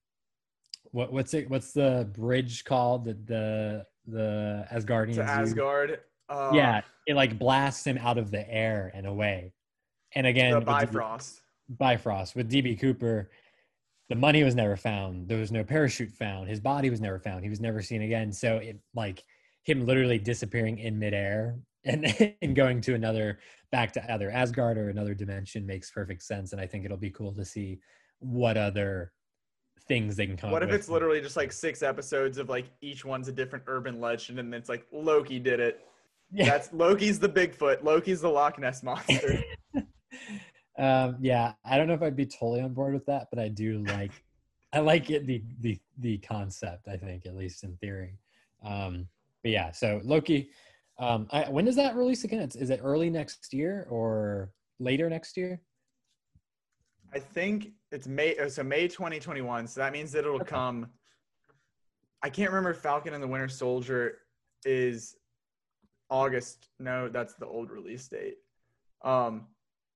what what's it what's the bridge called the the the Asgardians to asgard uh, yeah it like blasts him out of the air and away and again the bifrost Bifrost with DB Cooper the money was never found. There was no parachute found. His body was never found. He was never seen again. So it like him literally disappearing in midair [LAUGHS] and and going to another back to either Asgard or another dimension makes perfect sense. And I think it'll be cool to see what other things they can come what if it's literally just like six episodes of like each one's a different urban legend and it's like loki did it. Yeah. that's loki's the bigfoot. Loki's the loch ness monster [LAUGHS] um yeah i don't know if i'd be totally on board with that but i do like i like it the the the concept i think at least in theory. Um but yeah so loki um I, when does that release again? It's, is it early next year or later next year? I think it's may oh, so may 2021 so that means that it'll come i can't remember falcon and the winter soldier is august no that's the old release date. Um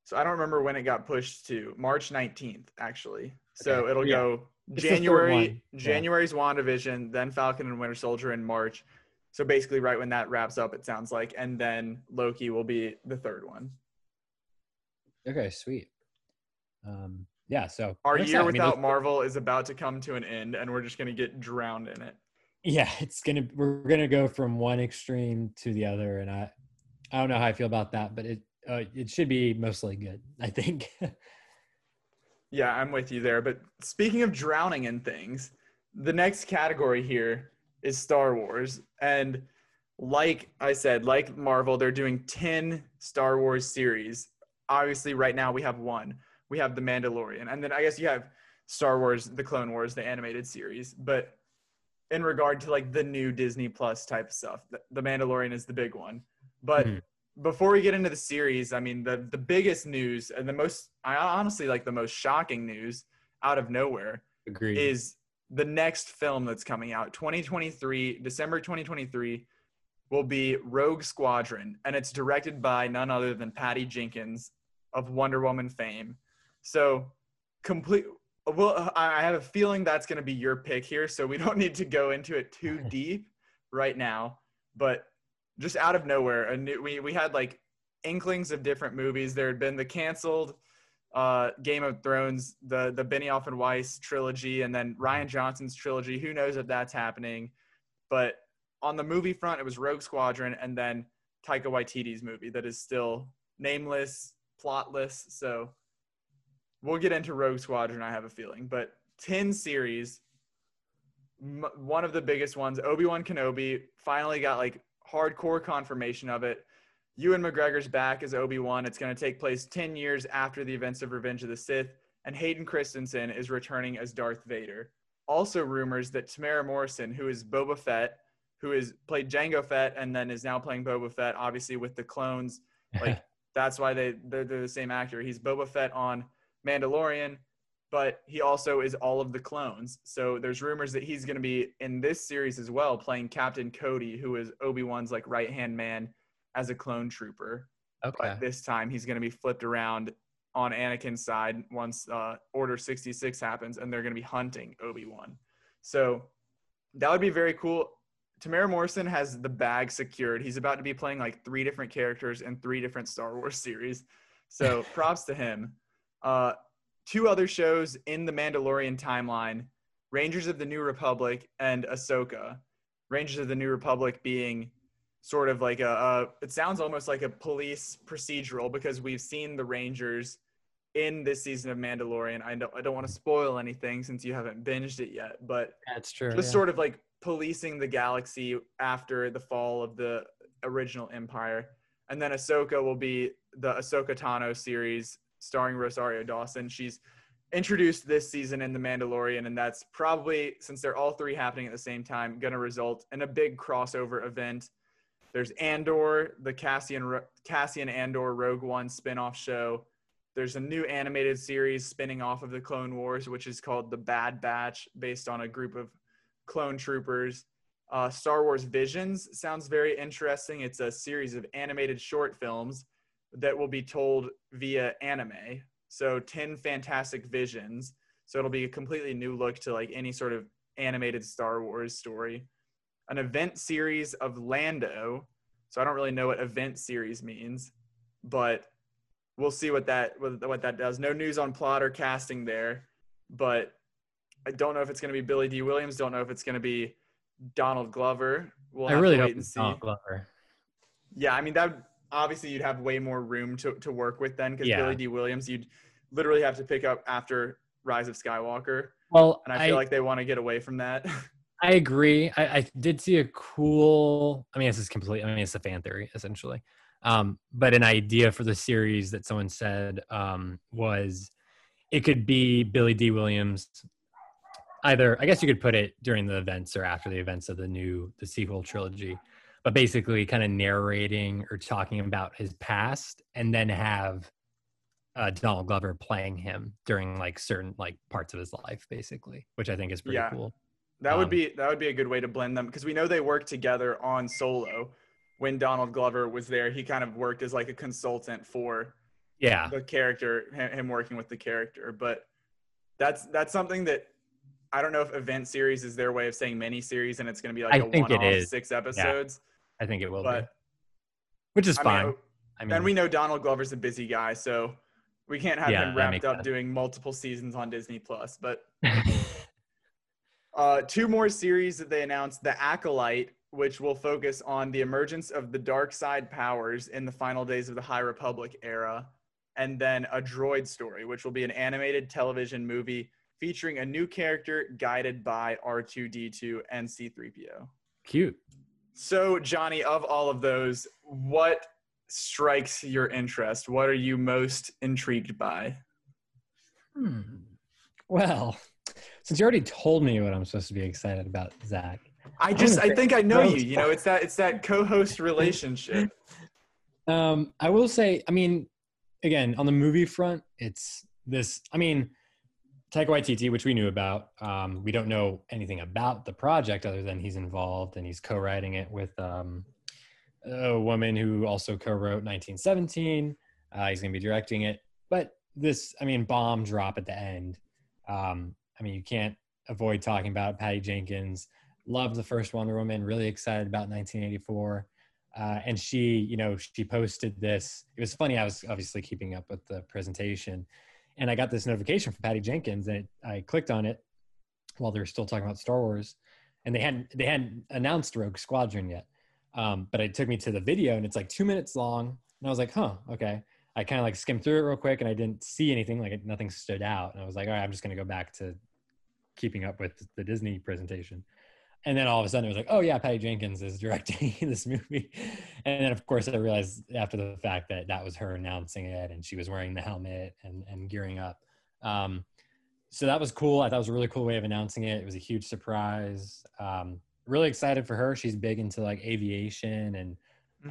so i don't remember when it got pushed to march 19th actually so Okay, it'll yeah. go It's the one, january yeah. january's wandavision then falcon and winter soldier in march so basically right when that wraps up it sounds like and then loki will be the third one okay sweet um yeah so our year. I mean, without marvel is about to come to an end and we're just going to get drowned in it yeah it's gonna we're gonna go from one extreme to the other and i i don't know how i feel about that but it uh, it should be mostly good i think [LAUGHS] Yeah, I'm with you there. But speaking of drowning in things, the next category here is Star Wars. And like I said, like Marvel, they're doing 10 Star Wars series. Obviously, right now we have one. We have The Mandalorian. And then I guess you have Star Wars, The Clone Wars, the animated series. But in regard to like the new Disney Plus type stuff. The, Mandalorian is the big one. But Mhm. Before we get into the series, I mean the the biggest news and the most I honestly like the most shocking news out of nowhere Agreed. is the next film that's coming out 2023 december 2023 will be rogue squadron and it's directed by none other than patty jenkins of wonder woman fame so complete well i I have a feeling that's going to be your pick here so we don't [LAUGHS] need to go into it too [LAUGHS] deep right now but just out of nowhere a new, we, we had like inklings of different movies there had been the canceled uh, Game of Thrones, the the Benioff and Weiss trilogy, and then Rian Johnson's trilogy. Who knows if that's happening? But on the movie front, it was Rogue Squadron, and then Taika Waititi's movie that is still nameless, plotless. So we'll get into Rogue Squadron. I have a feeling, but ten series. One of the biggest ones, Obi Wan Kenobi, finally got like hardcore confirmation of it. Ewan McGregor's back as Obi Wan. It's going to take place 10 years after the events of Revenge of the Sith, and Hayden Christensen is returning as Darth Vader. Also, rumors that Temuera Morrison, who is Boba Fett, who has played Jango Fett and then is now playing Boba Fett, obviously with the clones, [LAUGHS] like that's why they they're, they're the same actor. He's Boba Fett on Mandalorian, but he also is all of the clones. So there's rumors that he's going to be in this series as well, playing Captain Cody, who is Obi Wan's like right hand man as a clone trooper. okay. But this time he's going to be flipped around on Anakin's side once uh, Order 66 happens, and they're going to be hunting Obi Wan. So that would be very cool. Temuera Morrison has the bag secured. He's about to be playing like three different characters in three different Star Wars [LAUGHS] series. So props to him. Uh, two other shows in the Mandalorian timeline Rangers of the New Republic and Ahsoka. Rangers of the New Republic being sort of like a, a it sounds almost like a police procedural because we've seen the Rangers in this season of Mandalorian. I don't I don't want to spoil anything since you haven't binged it yet, but That's true. just yeah. sort of like policing the galaxy after the fall of the original empire. And then Ahsoka will be the Ahsoka Tano series starring Rosario Dawson. She's introduced this season in The Mandalorian, and that's probably, since they're all three happening at the same time, going to result in a big crossover event. There's Andor, the Cassian, Cassian Andor Rogue One spin-off show. There's a new animated series spinning off of the Clone Wars, which is called The Bad Batch, based on a group of clone troopers. Uh, Star Wars Visions sounds very interesting. It's a series of animated short films that will be told via anime. So 10 fantastic visions. So it'll be a completely new look to like any sort of animated Star Wars story. An event series of Lando. So I don't really know what event series means, but we'll see what that what, that does. No news on plot or casting there, but I don't know if it's going to be Billy Dee Williams. Don't know if it's going to be Donald Glover. We'll I have really to hope wait and it's see. Donald Glover. Yeah, I mean that obviously you'd have way more room to, to work with then because Yeah. Billy Dee Williams you'd literally have to pick up after Rise of Skywalker, Well, and I feel like they want to get away from that. [LAUGHS] I agree. I, I did see a cool. I mean, this is complete. I mean, it's a fan theory essentially. Um, but an idea for the series that someone said um, was it could be Billy Dee Williams. Either, I guess you could put it during the events or after the events of the new the sequel trilogy, but basically kind of narrating or talking about his past, and then have uh, Donald Glover playing him during like certain like parts of his life, basically, which I think is pretty Yeah. cool. that would Um, be that would be a good way to blend them because we know they worked together on Solo. When Donald Glover was there, he kind of worked as like a consultant for Yeah, the character, him, working with the character. But that's that's something that I don't know if event series is their way of saying mini series, and it's going to be like I a one-off six episodes. I think it will be, But which is I fine. mean, I mean, and we know Donald Glover's a busy guy, so we can't have Yeah, him wrapped up sense. doing multiple seasons on Disney Plus. But [LAUGHS] uh, two more series that they announced: The Acolyte, which will focus on the emergence of the dark side powers in the final days of the High Republic era, and then A Droid Story, which will be an animated television movie featuring a new character guided by R2D2 and C3PO. cute. So, Johnny, of all of those, what strikes your interest? What are you most intrigued by? Hmm. Well, since you already told me what I'm supposed to be excited about, Zach. I just I think I know you. You know, it's that it's that co-host relationship. [LAUGHS] Um, I will say, I mean, again, on the movie front, it's this. I mean, Taika Waititi, which we knew about. Um, we don't know anything about the project other than he's involved and he's co-writing it with um, a woman who also co-wrote 1917. Uh, he's going to be directing it, but this, I mean, bomb drop at the end. Um, I mean, you can't avoid talking about Patty Jenkins. Loved the first Wonder Woman. Really excited about 1984. Uh, and she, you know, she posted this. It was funny. I was obviously keeping up with the presentation, and I got this notification from Patty Jenkins, and I clicked on it while they were still talking about Star Wars, and they hadn't they hadn't announced Rogue Squadron yet. Um, but it took me to the video, and it's like two minutes long, and I was like, huh, okay. I kind of like skimmed through it real quick, and I didn't see anything, like nothing stood out, and I was like, all right, I'm just gonna go back to keeping up with the Disney presentation and then all of a sudden it was like, oh yeah, Patty Jenkins is directing [LAUGHS] this movie, and then of course I realized after the fact that that was her announcing it, and she was wearing the helmet and and gearing up. Um, so that was cool. I thought it was a really cool way of announcing it. It was a huge surprise. Um, really excited for her. She's big into like aviation, and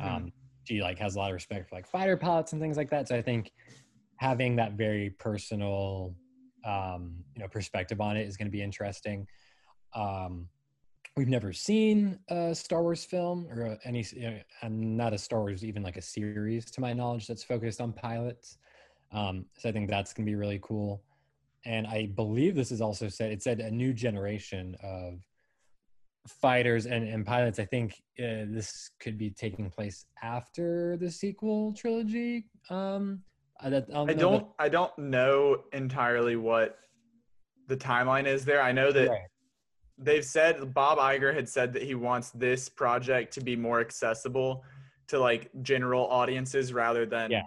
um, she like has a lot of respect for like fighter pilots and things like that. So I think having that very personal, um, you know, perspective on it is going to be interesting. Um, we've never seen a Star Wars film or a- any, you know, and not a Star Wars, even like a series to my knowledge that's focused on pilots. Um, so I think that's going to be really cool. And I believe this is also said, it said a new generation of fighters and, and pilots. I think uh, this could be taking place after the sequel trilogy. Um, I, that, I know don't I don't know entirely what the timeline is there. I know that Right. They've said Bob Iger had said that he wants this project to be more accessible to like general audiences rather than Yeah.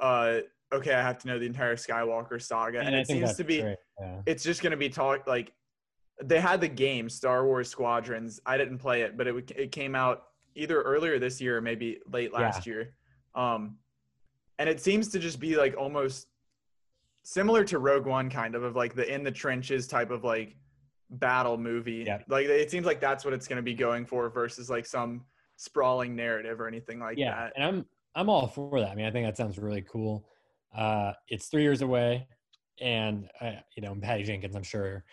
uh okay, I have to know the entire Skywalker saga. And, I it seems to be yeah. it's just going to be talk like they had the game Star Wars Squadrons. I didn't play it, but it it came out either earlier this year or maybe late last year. Um, and it seems to just be like almost similar to Rogue One, kind of of like the in the trenches type of like battle movie. Like it seems like that's what it's going to be going for versus like some sprawling narrative or anything like yeah, that. and I'm I'm all for that. I mean, I think that sounds really cool. Uh, it's three years away, and uh, you know, Patty Jenkins, I'm sure,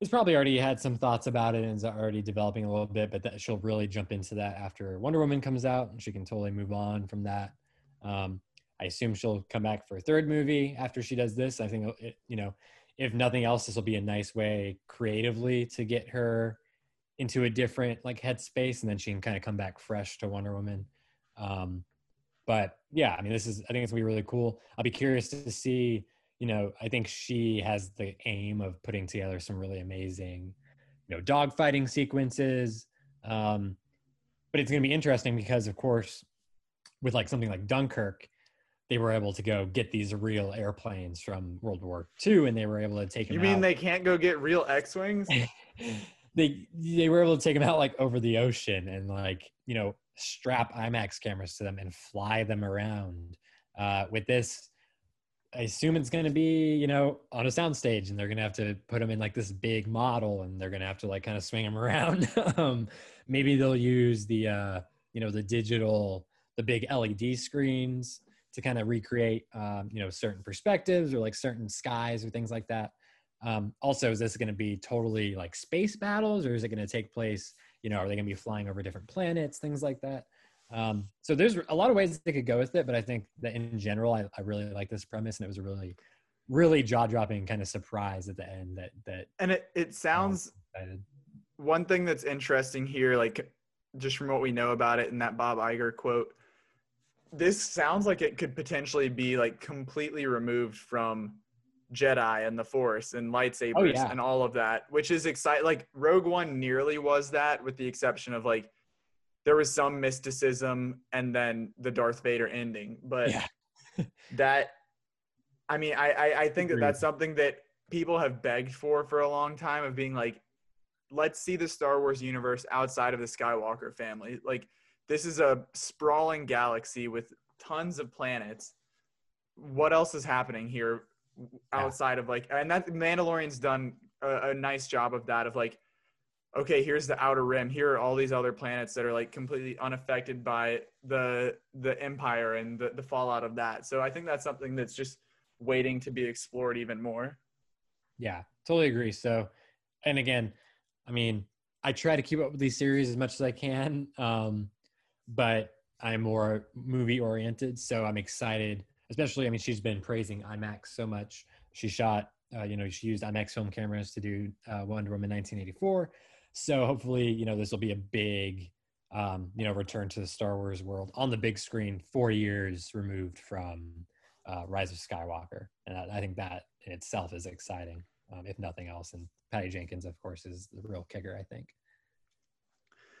has probably already had some thoughts about it and is already developing a little bit. But that she'll really jump into that after Wonder Woman comes out, and she can totally move on from that. Um, I assume she'll come back for a third movie after she does this. I think it, you know, if nothing else, this will be a nice way creatively to get her into a different like headspace, and then she can kind of come back fresh to Wonder Woman. Um, but yeah, I mean, this is I think it's gonna be really cool. I'll be curious to see. You know, I think she has the aim of putting together some really amazing, you know, dogfighting sequences. Um, but it's gonna be interesting because, of course, with like something like Dunkirk, they were able to go get these real airplanes from World War II, and they were able to take them. You mean out. they can't go get real X-wings? [LAUGHS] they they were able to take them out like over the ocean and like you know strap IMAX cameras to them and fly them around. Uh, with this, I assume it's going to be you know on a soundstage, and they're going to have to put them in like this big model, and they're going to have to like kind of swing them [LAUGHS] around. um, maybe they'll use the uh, you know the digital the big LED screens to kind of recreate um, you know certain perspectives or like certain skies or things like that. Um, also, is this going to be totally like space battles, or is it going to take place? You know, are they going to be flying over different planets, things like that? Um, so there's a lot of ways they could go with it, but I think that in general, I, I really like this premise, and it was a really, really jaw-dropping kind of surprise at the end that that and it, it sounds one thing that's interesting here like just from what we know about it in that bob Iger quote this sounds like it could potentially be like completely removed from jedi and the force and lightsabers Oh, yeah. and all of that which is exciting like rogue one nearly was that with the exception of like there was some mysticism and then the darth vader ending but [LAUGHS] that I mean, I I, I think that that's something that people have begged for for a long time of being like, let's see the Star Wars universe outside of the Skywalker family. Like, this is a sprawling galaxy with tons of planets. What else is happening here outside of like, and that Mandalorian's done a, a nice job of that of like okay here's the outer rim. Here are all these other planets that are like completely unaffected by the the empire and the, the fallout of that. So i think that's something that's just waiting to be explored even more. Yeah, totally agree. So, and again, I mean, I try to keep up with these series as much as I can, um, but I'm more movie oriented. So I'm excited, especially. I mean, she's been praising IMAX so much. She shot, uh, you know, she used IMAX film cameras to do uh, Wonder Woman 1984. So hopefully, you know, this will be a big, um, you know, return to the Star Wars world on the big screen, four years removed from uh, Rise of Skywalker, and I, I think that in itself is exciting, um, if nothing else. And Patty Jenkins, of course, is the real kicker. I think.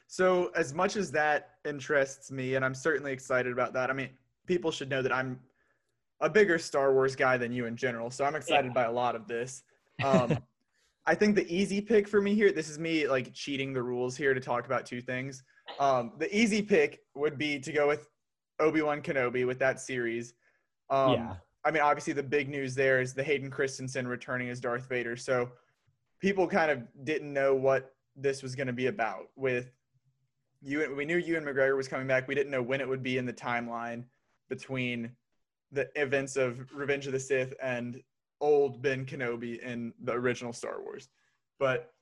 So, as much as that interests me, and I'm certainly excited about that, I mean, people should know that I'm a bigger Star Wars guy than you in general. So, I'm excited Yeah. by a lot of this. Um, [LAUGHS] I think the easy pick for me here, this is me like cheating the rules here to talk about two things. Um, the easy pick would be to go with Obi Wan Kenobi with that series. Um, Yeah. I mean, obviously, the big news there is the Hayden Christensen returning as Darth Vader. So, people kind of didn't know what this was going to be about with you we knew Ewan McGregor was coming back. We didn't know when it would be in the timeline between the events of Revenge of the Sith and old Ben Kenobi in the original Star Wars. But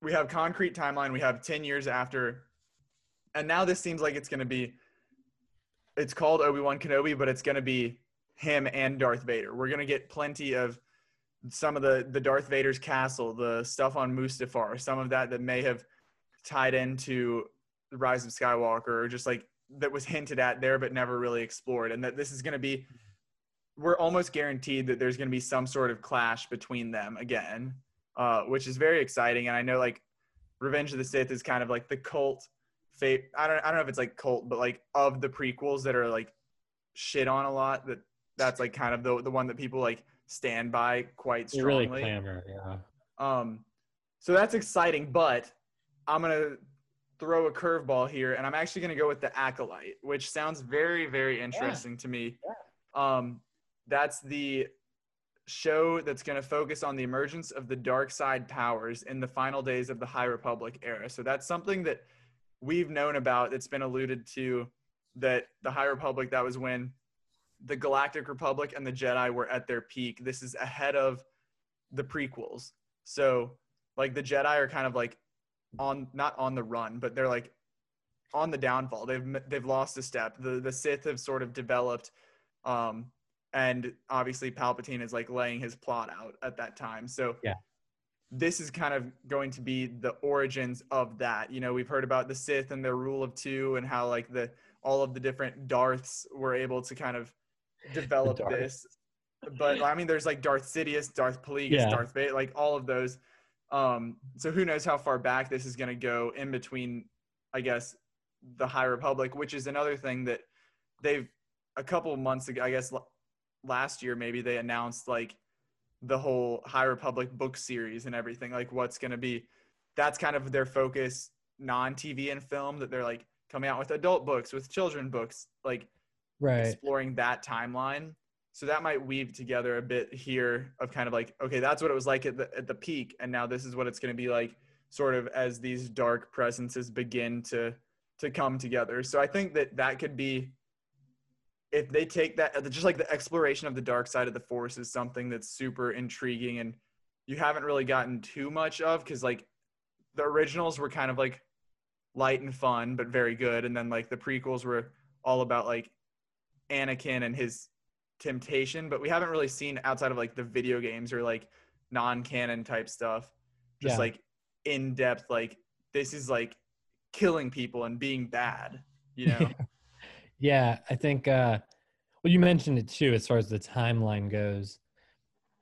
we have concrete timeline. We have 10 years after and now this seems like it's going to be it's called Obi-Wan Kenobi, but it's going to be him and Darth Vader. We're going to get plenty of some of the the Darth Vader's castle, the stuff on Mustafar, some of that that may have tied into the Rise of Skywalker, or just like that was hinted at there but never really explored, and that this is going to be. We're almost guaranteed that there's going to be some sort of clash between them again, uh, which is very exciting. And I know like Revenge of the Sith is kind of like the cult fate. I don't I don't know if it's like cult, but like of the prequels that are like shit on a lot. That that's like kind of the the one that people like stand by quite They really strongly. clamor. Yeah. Um, so that's exciting, but I'm gonna throw a curveball here, and I'm actually gonna go with the acolyte, which sounds very, very interesting to me. Um, that's the show that's gonna focus on the emergence of the dark side powers in the final days of the High Republic era. So that's something that we've known about. That's been alluded to. That the High Republic, that was when the Galactic Republic and the Jedi were at their peak. This is ahead of the prequels. So like the Jedi are kind of like on not on the run, but they're like on the downfall. They've they've lost a step. The the Sith have sort of developed um and obviously Palpatine is like laying his plot out at that time. So Yeah. this is kind of going to be the origins of that. You know, we've heard about the Sith and their rule of two and how like the all of the different Darths were able to kind of develop this. But I mean, there's like Darth Sidious, Darth Plagueis, Yeah. Darth Vader, like all of those. Um, so who knows how far back this is going to go in between, I guess, the High Republic, which is another thing that they've a couple of months ago, I guess l- last year maybe they announced like the whole High Republic book series and everything, like what's going to be. That's kind of their focus, non-TV and film. That they're like coming out with adult books, with children books, like Right. exploring that timeline. So that might weave together a bit here of kind of like, okay, that's what it was like at the at the peak, and now this is what it's going to be like, sort of as these dark presences begin to to come together. So I think that that could be, if they take that, just like the exploration of the dark side of the force is something that's super intriguing, and you haven't really gotten too much of because like the originals were kind of like light and fun, but very good, and then like the prequels were all about like Anakin and his temptation, but we haven't really seen outside of like the video games or like non-canon type stuff, just Yeah. like in depth, like this is like killing people and being bad, you know? [LAUGHS] Yeah, I think. Uh, well, you mentioned it too, as far as the timeline goes.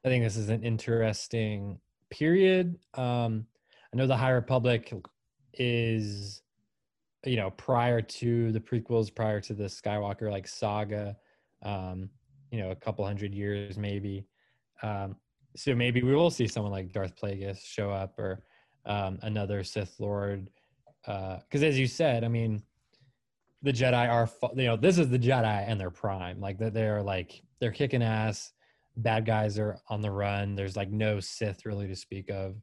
I think this is an interesting period. Um, I know the High Republic is, you know, prior to the prequels, prior to the Skywalker like saga. Um, you know, a couple hundred years maybe. Um, so maybe we will see someone like Darth Plagueis show up or um, another Sith Lord. Because as you said, I mean, the Jedi are you know, this is the Jedi and their prime. Like that, they're like they're kicking ass. bad guys are on the run. There's like no Sith really to speak of.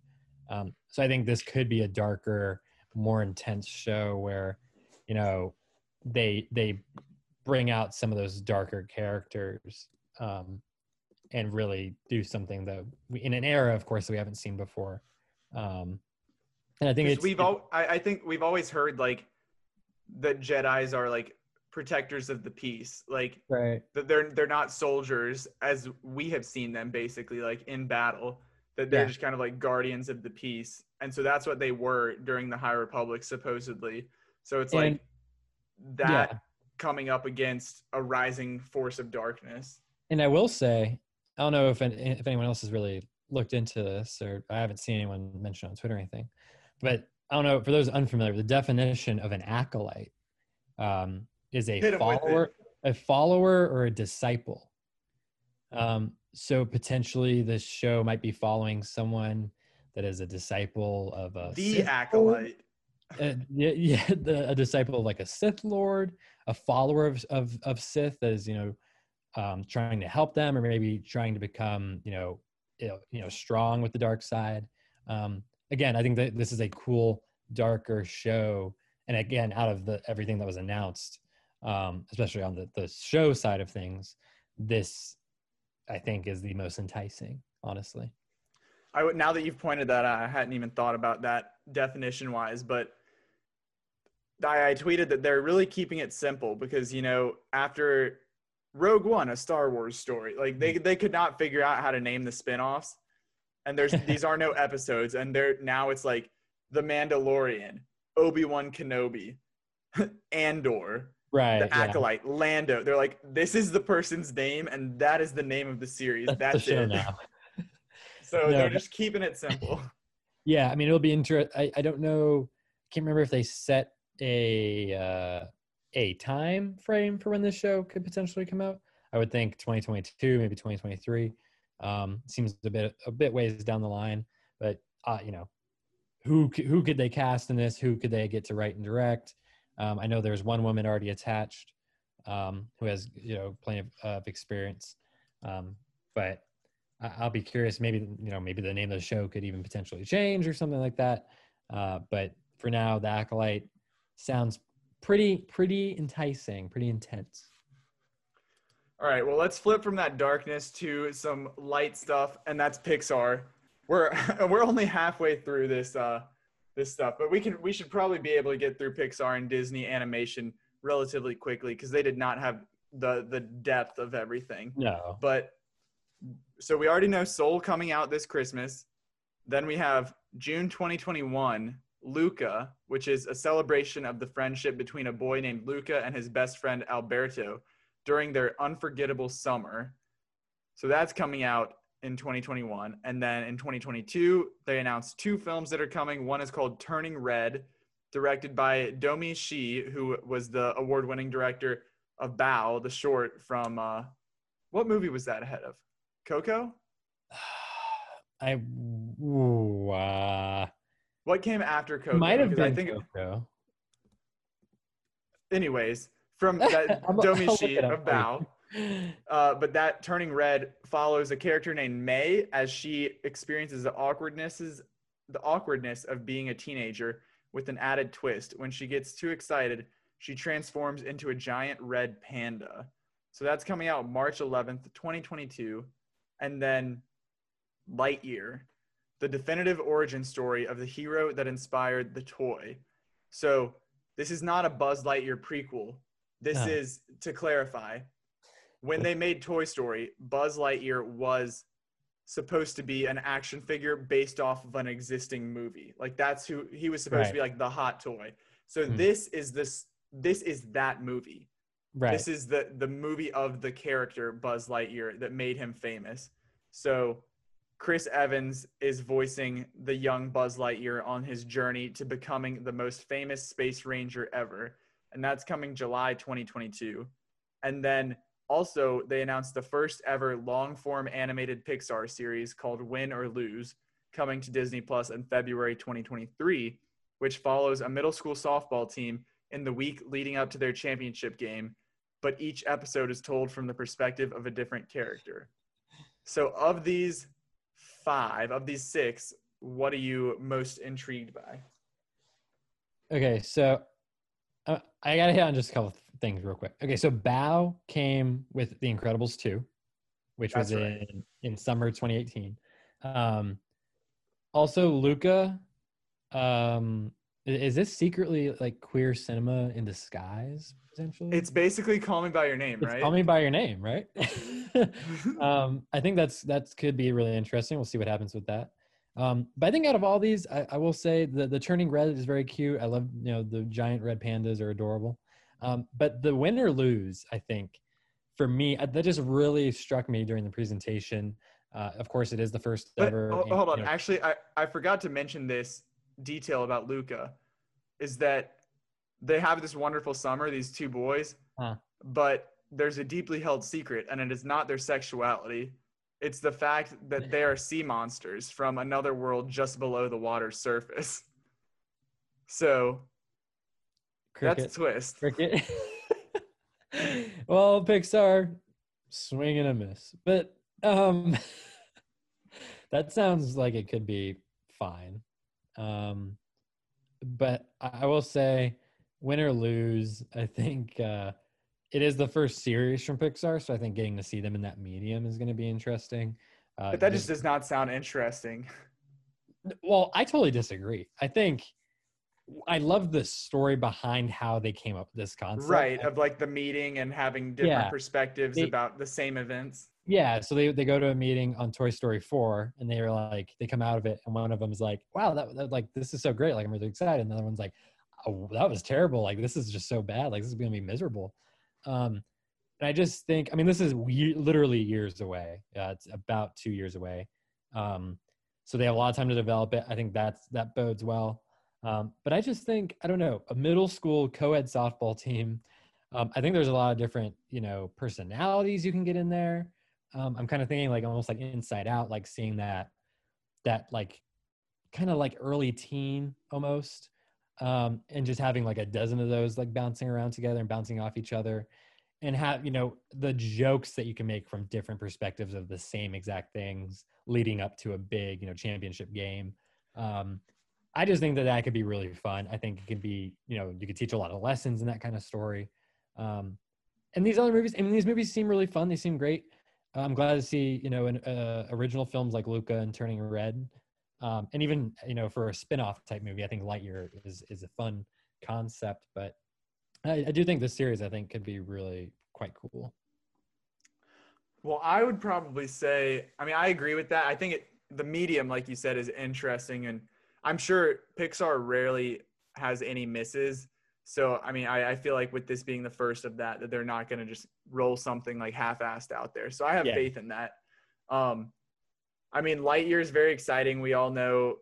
Um, so I think this could be a darker, more intense show where, you know, they they bring out some of those darker characters um, and really do something that we, in an era, of course, that we haven't seen before. Um, and I think we've all I, I think we've always heard like that Jedi's are like protectors of the peace, like right. that they're they're not soldiers as we have seen them basically like in battle. That they're Yeah. just kind of like guardians of the peace, and so that's what they were during the High Republic supposedly. So it's like that yeah. Coming up against a rising force of darkness. And I will say, I don't know if if anyone else has really looked into this, or I haven't seen anyone mention on Twitter or anything. But I don't know for those unfamiliar, the definition of an acolyte um, is a Hit follower, a follower or a disciple. Um, so potentially, this show might be following someone that is a disciple of a The acolyte. Uh, yeah, [LAUGHS] a disciple of like a Sith Lord, a follower of, of of Sith that is you know um, trying to help them, or maybe trying to become you know you know, you know strong with the dark side. Um, again, I think that this is a cool darker show, and again, out of the everything that was announced, um, especially on the the show side of things, this I think is the most enticing, honestly. I would now that you've pointed that out, I hadn't even thought about that definition wise, but I, I tweeted that they're really keeping it simple because you know after Rogue One, a Star Wars story, like they they could not figure out how to name the spin-offs. And there's [LAUGHS] these are no episodes, and they're now it's like The Mandalorian, Obi Wan Kenobi, [LAUGHS] Andor, Right. the yeah. Acolyte, Lando. They're like, this is the person's name, and that is the name of the series. That's, That's, the show it. now. [LAUGHS] So No, they're just keeping it simple. Yeah, I mean it'll be interesting. I, I don't know. Can't remember if they set a uh, a time frame for when this show could potentially come out. I would think 2022, maybe 2023. Um, seems a bit a bit ways down the line, but uh, you know, who who could they cast in this? Who could they get to write and direct? Um, I know there's one woman already attached um, who has you know plenty of, of experience, um, but I- I'll be curious. Maybe you know, maybe the name of the show could even potentially change or something like that. Uh, but for now, the acolyte sounds pretty pretty enticing, pretty intense. All right, well, let's flip from that darkness to some light stuff, and that's Pixar. We're [LAUGHS] we're only halfway through this uh this stuff, but we can we should probably be able to get through Pixar and Disney animation relatively quickly because they did not have the the depth of everything. No, But so we already know Soul coming out this Christmas. Then we have June 2021, Luca, which is a celebration of the friendship between a boy named Luca and his best friend Alberto during their unforgettable summer. So that's coming out in 2021. And then in 2022, they announced two films that are coming. One is called Turning Red, directed by Domee Shi, who was the award winning director of Bao, the short from uh, what movie was that ahead of? Coco? [SIGHS] I ooh, uh, What came after Coco? might have Because been I think, Coco. anyways, from [LAUGHS] that I'm- I'll look Domee Shi it up of. Uh, but that turning red follows a character named May as she experiences the awkwardnesses, the awkwardness of being a teenager with an added twist. When she gets too excited, she transforms into a giant red panda. So that's coming out March 11th, 2022. And then Lightyear, the definitive origin story of the hero that inspired the toy. So this is not a Buzz Lightyear prequel. This No. is to clarify. When they made Toy Story, Buzz Lightyear was supposed to be an action figure based off of an existing movie. Like that's who he was supposed to be like the hot toy. So Hmm. this is this this is that movie. Right. This is the the movie of the character Buzz Lightyear that made him famous. So Chris Evans is voicing the young Buzz Lightyear on his journey to becoming the most famous space ranger ever, and that's coming July 2022. And then also they announced the first ever long-form animated Pixar series called Win or Lose coming to Disney Plus in February 2023, which follows a middle school softball team in the week leading up to their championship game, but each episode is told from the perspective of a different character. So of these five, of these six, what are you most intrigued by? Okay, so uh, I gotta hit on just a couple things real quick. Okay, so Bao came with The Incredibles 2, which was right. in in summer 2018. Um, also, Luca. Um, is this secretly like queer cinema in disguise? Potentially, It's basically Call Me by Your Name, It's right? Call Me by Your Name, right? [LAUGHS] [LAUGHS] um, I think that's that's could be really interesting. We'll see what happens with that. Um, but I think out of all these, I, I will say the the turning red is very cute. I love you know the giant red pandas are adorable. Um, but the win or lose, I think, for me, uh, that just really struck me during the presentation. Uh, of course, it is the first But ever. ho- you hold on. know- Actually, I, I forgot to mention this detail about Luca is that they have this wonderful summer, these two boys, Huh. but there's a deeply held secret, and it is not their sexuality. It's the fact that they are sea monsters from another world just below the water's surface. [LAUGHS] So that's a twist. Cricket. [LAUGHS] well, Pixar, swing and a miss. But um, [LAUGHS] that sounds like it could be fine. Um, but I will say, win or lose, I think uh, it is the first series from Pixar, so I think getting to see them in that medium is going to be interesting. Uh, But that just does not sound interesting. well, I totally disagree. I think I love the story behind how they came up with this concept. Right, of like the meeting and having different Yeah. perspectives They- about the same events. Yeah, so they they go to a meeting on Toy Story 4 and they're like they come out of it and one of them is like, "Wow, that, that like this is so great. Like I'm really excited." And the other one's like, "Oh, that was terrible. Like this is just so bad. Like this is to be miserable." Um and I just think I mean this is we- literally years away. Uh, it's about 2 years away. Um so they have a lot of time to develop it. I think that's that bodes well. Um, but I just think I don't know a middle school co-ed softball [LAUGHS] team. Um, I think there's a lot of different you know personalities you can get in there. Um, I'm kind of thinking like almost like Inside Out, like seeing that that like kind of like early teen almost, um, and just having like a dozen of those like bouncing around together and bouncing off each other, and have you know the jokes that you can make from different perspectives of the same exact things leading up to a big you know championship game. Um, I just think that that could be really fun. I think it could be you know you could teach a lot of lessons in that kind of story. Um, and these other movies, I mean, these movies seem really fun. They seem great. I'm glad to see, you know, in, uh, original films like Luca and Turning Red, um, and even you know for a spin-off type movie, I think Lightyear is is a fun concept. But I, I do think this series, I think, could be really quite cool. Well, I would probably say, I mean, I agree with that. I think it, the medium, like you said, is interesting. And I'm sure Pixar rarely has any misses. So, I mean, I, I feel like with this being the first of that, that they're not going to just roll something like half assed out there. So I have Yeah. faith in that. Um, I mean, Lightyear is very exciting. We all know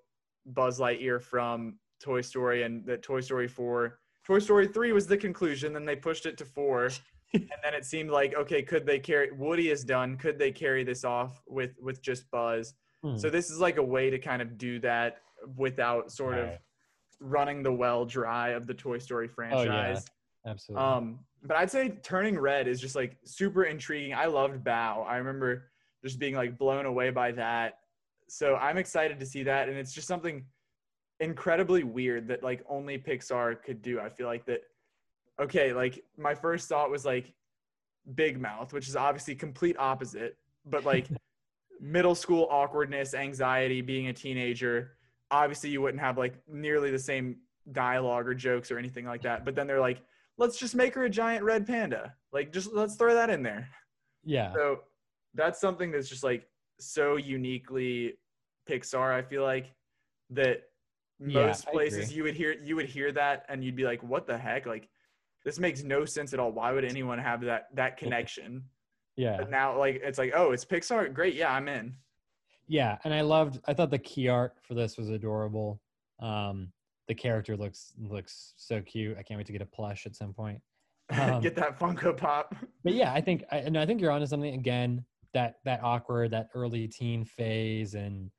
Buzz Lightyear from Toy Story and that Toy Story 4. Toy Story 3 was the conclusion. Then they pushed it to 4 [LAUGHS] and then it seemed like okay could they carry woody is done could they carry this off with with just buzz Hmm. so this is like a way to kind of do that without sort of Right. Running the well dry of the toy story Oh yeah, franchise. Absolutely. um but i'd say turning red is just like super intriguing. I loved Bao. I remember just being like blown away by that. So i'm excited to see that and it's just something incredibly weird that like only pixar could do. I feel like that okay like my first thought was like big mouth which is obviously complete opposite but like [LAUGHS] middle school awkwardness anxiety being a teenager obviously you wouldn't have like nearly the same dialogue or jokes or anything like that but then they're like let's just make her a giant red panda like just let's throw that in there yeah, so that's something that's just like so uniquely Pixar. I feel like that most I places you would hear you would hear that and you'd be like, "What the heck?" Like this makes no sense at all. Why would anyone have that that connection? yeah. But now, like it's like, oh, it's Pixar. Great, yeah, I'm in. Yeah, and I loved. I thought the key art for this was adorable. Um, the character looks looks so cute. I can't wait to get a plush at some point. [LAUGHS] Um, Get that Funko Pop. but yeah, I think I, and I think you're onto something again. That that awkward, that early teen phase, and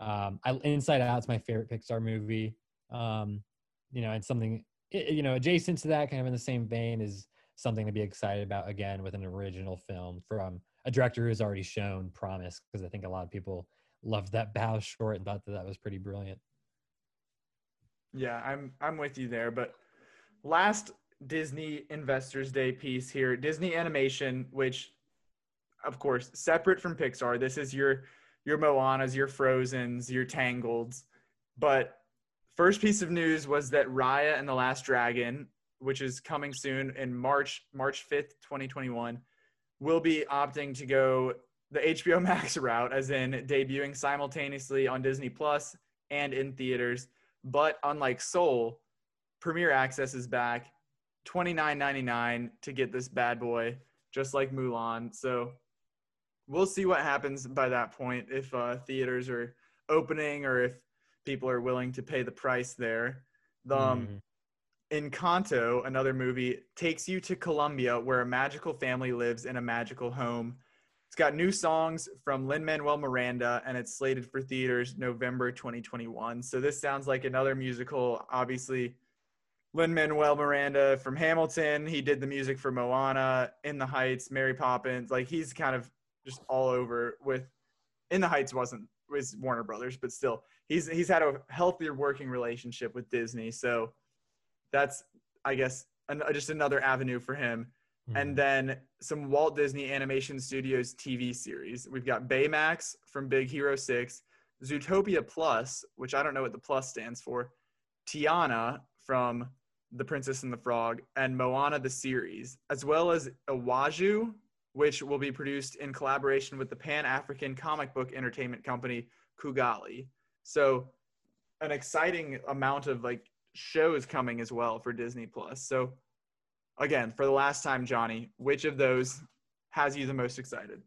um, I, Inside Out's my favorite Pixar movie. Um, you know, and something you know adjacent to that, kind of in the same vein, is something to be excited about again with an original film from a director who's already shown promise because I think a lot of people loved that Bao [LAUGHS] short and thought that that was pretty brilliant. Yeah, I'm I'm with you there. But last Disney Investors Day piece here, Disney Animation, which of course separate from Pixar. This is your your Moanas, your Frozen's, your Tangled's. But first piece of news was that Raya and the Last Dragon, which is coming soon in March March 5th, 2021, will be opting to go the HBO [LAUGHS] Max route, as in debuting simultaneously on Disney Plus and in theaters. But unlike Soul, Premiere Access is back, twenty nine ninety nine to get this bad boy, just like Mulan. So we'll see what happens by that point if uh, theaters are opening or if people are willing to pay the price there. The, um, Mm. Encanto, another movie, takes you to Colombia where a magical family lives in a magical home. It's got new songs from Lin Manuel Miranda and it's slated for theaters November 2021. So this sounds like another musical. Obviously, Lin Manuel Miranda from Hamilton. He did the music for Moana, In the Heights, Mary Poppins. Like he's kind of just all over with In the Heights wasn't was Warner Brothers, but still he's he's had a healthier working relationship with Disney. So that's I guess an, uh, just another avenue for him. Mm-hmm. And then some Walt Disney Animation Studios TV series. We've got Baymax from Big Hero 6, Zootopia Plus, which I don't know what the plus stands for, Tiana from The Princess and the Frog, and Moana the series, as well as Iwaju, which will be produced in collaboration with the Pan African comic book entertainment company Kugali. So, an exciting amount of like shows coming as well for Disney Plus. So, again, for the last time, Johnny, which of those has you the most excited?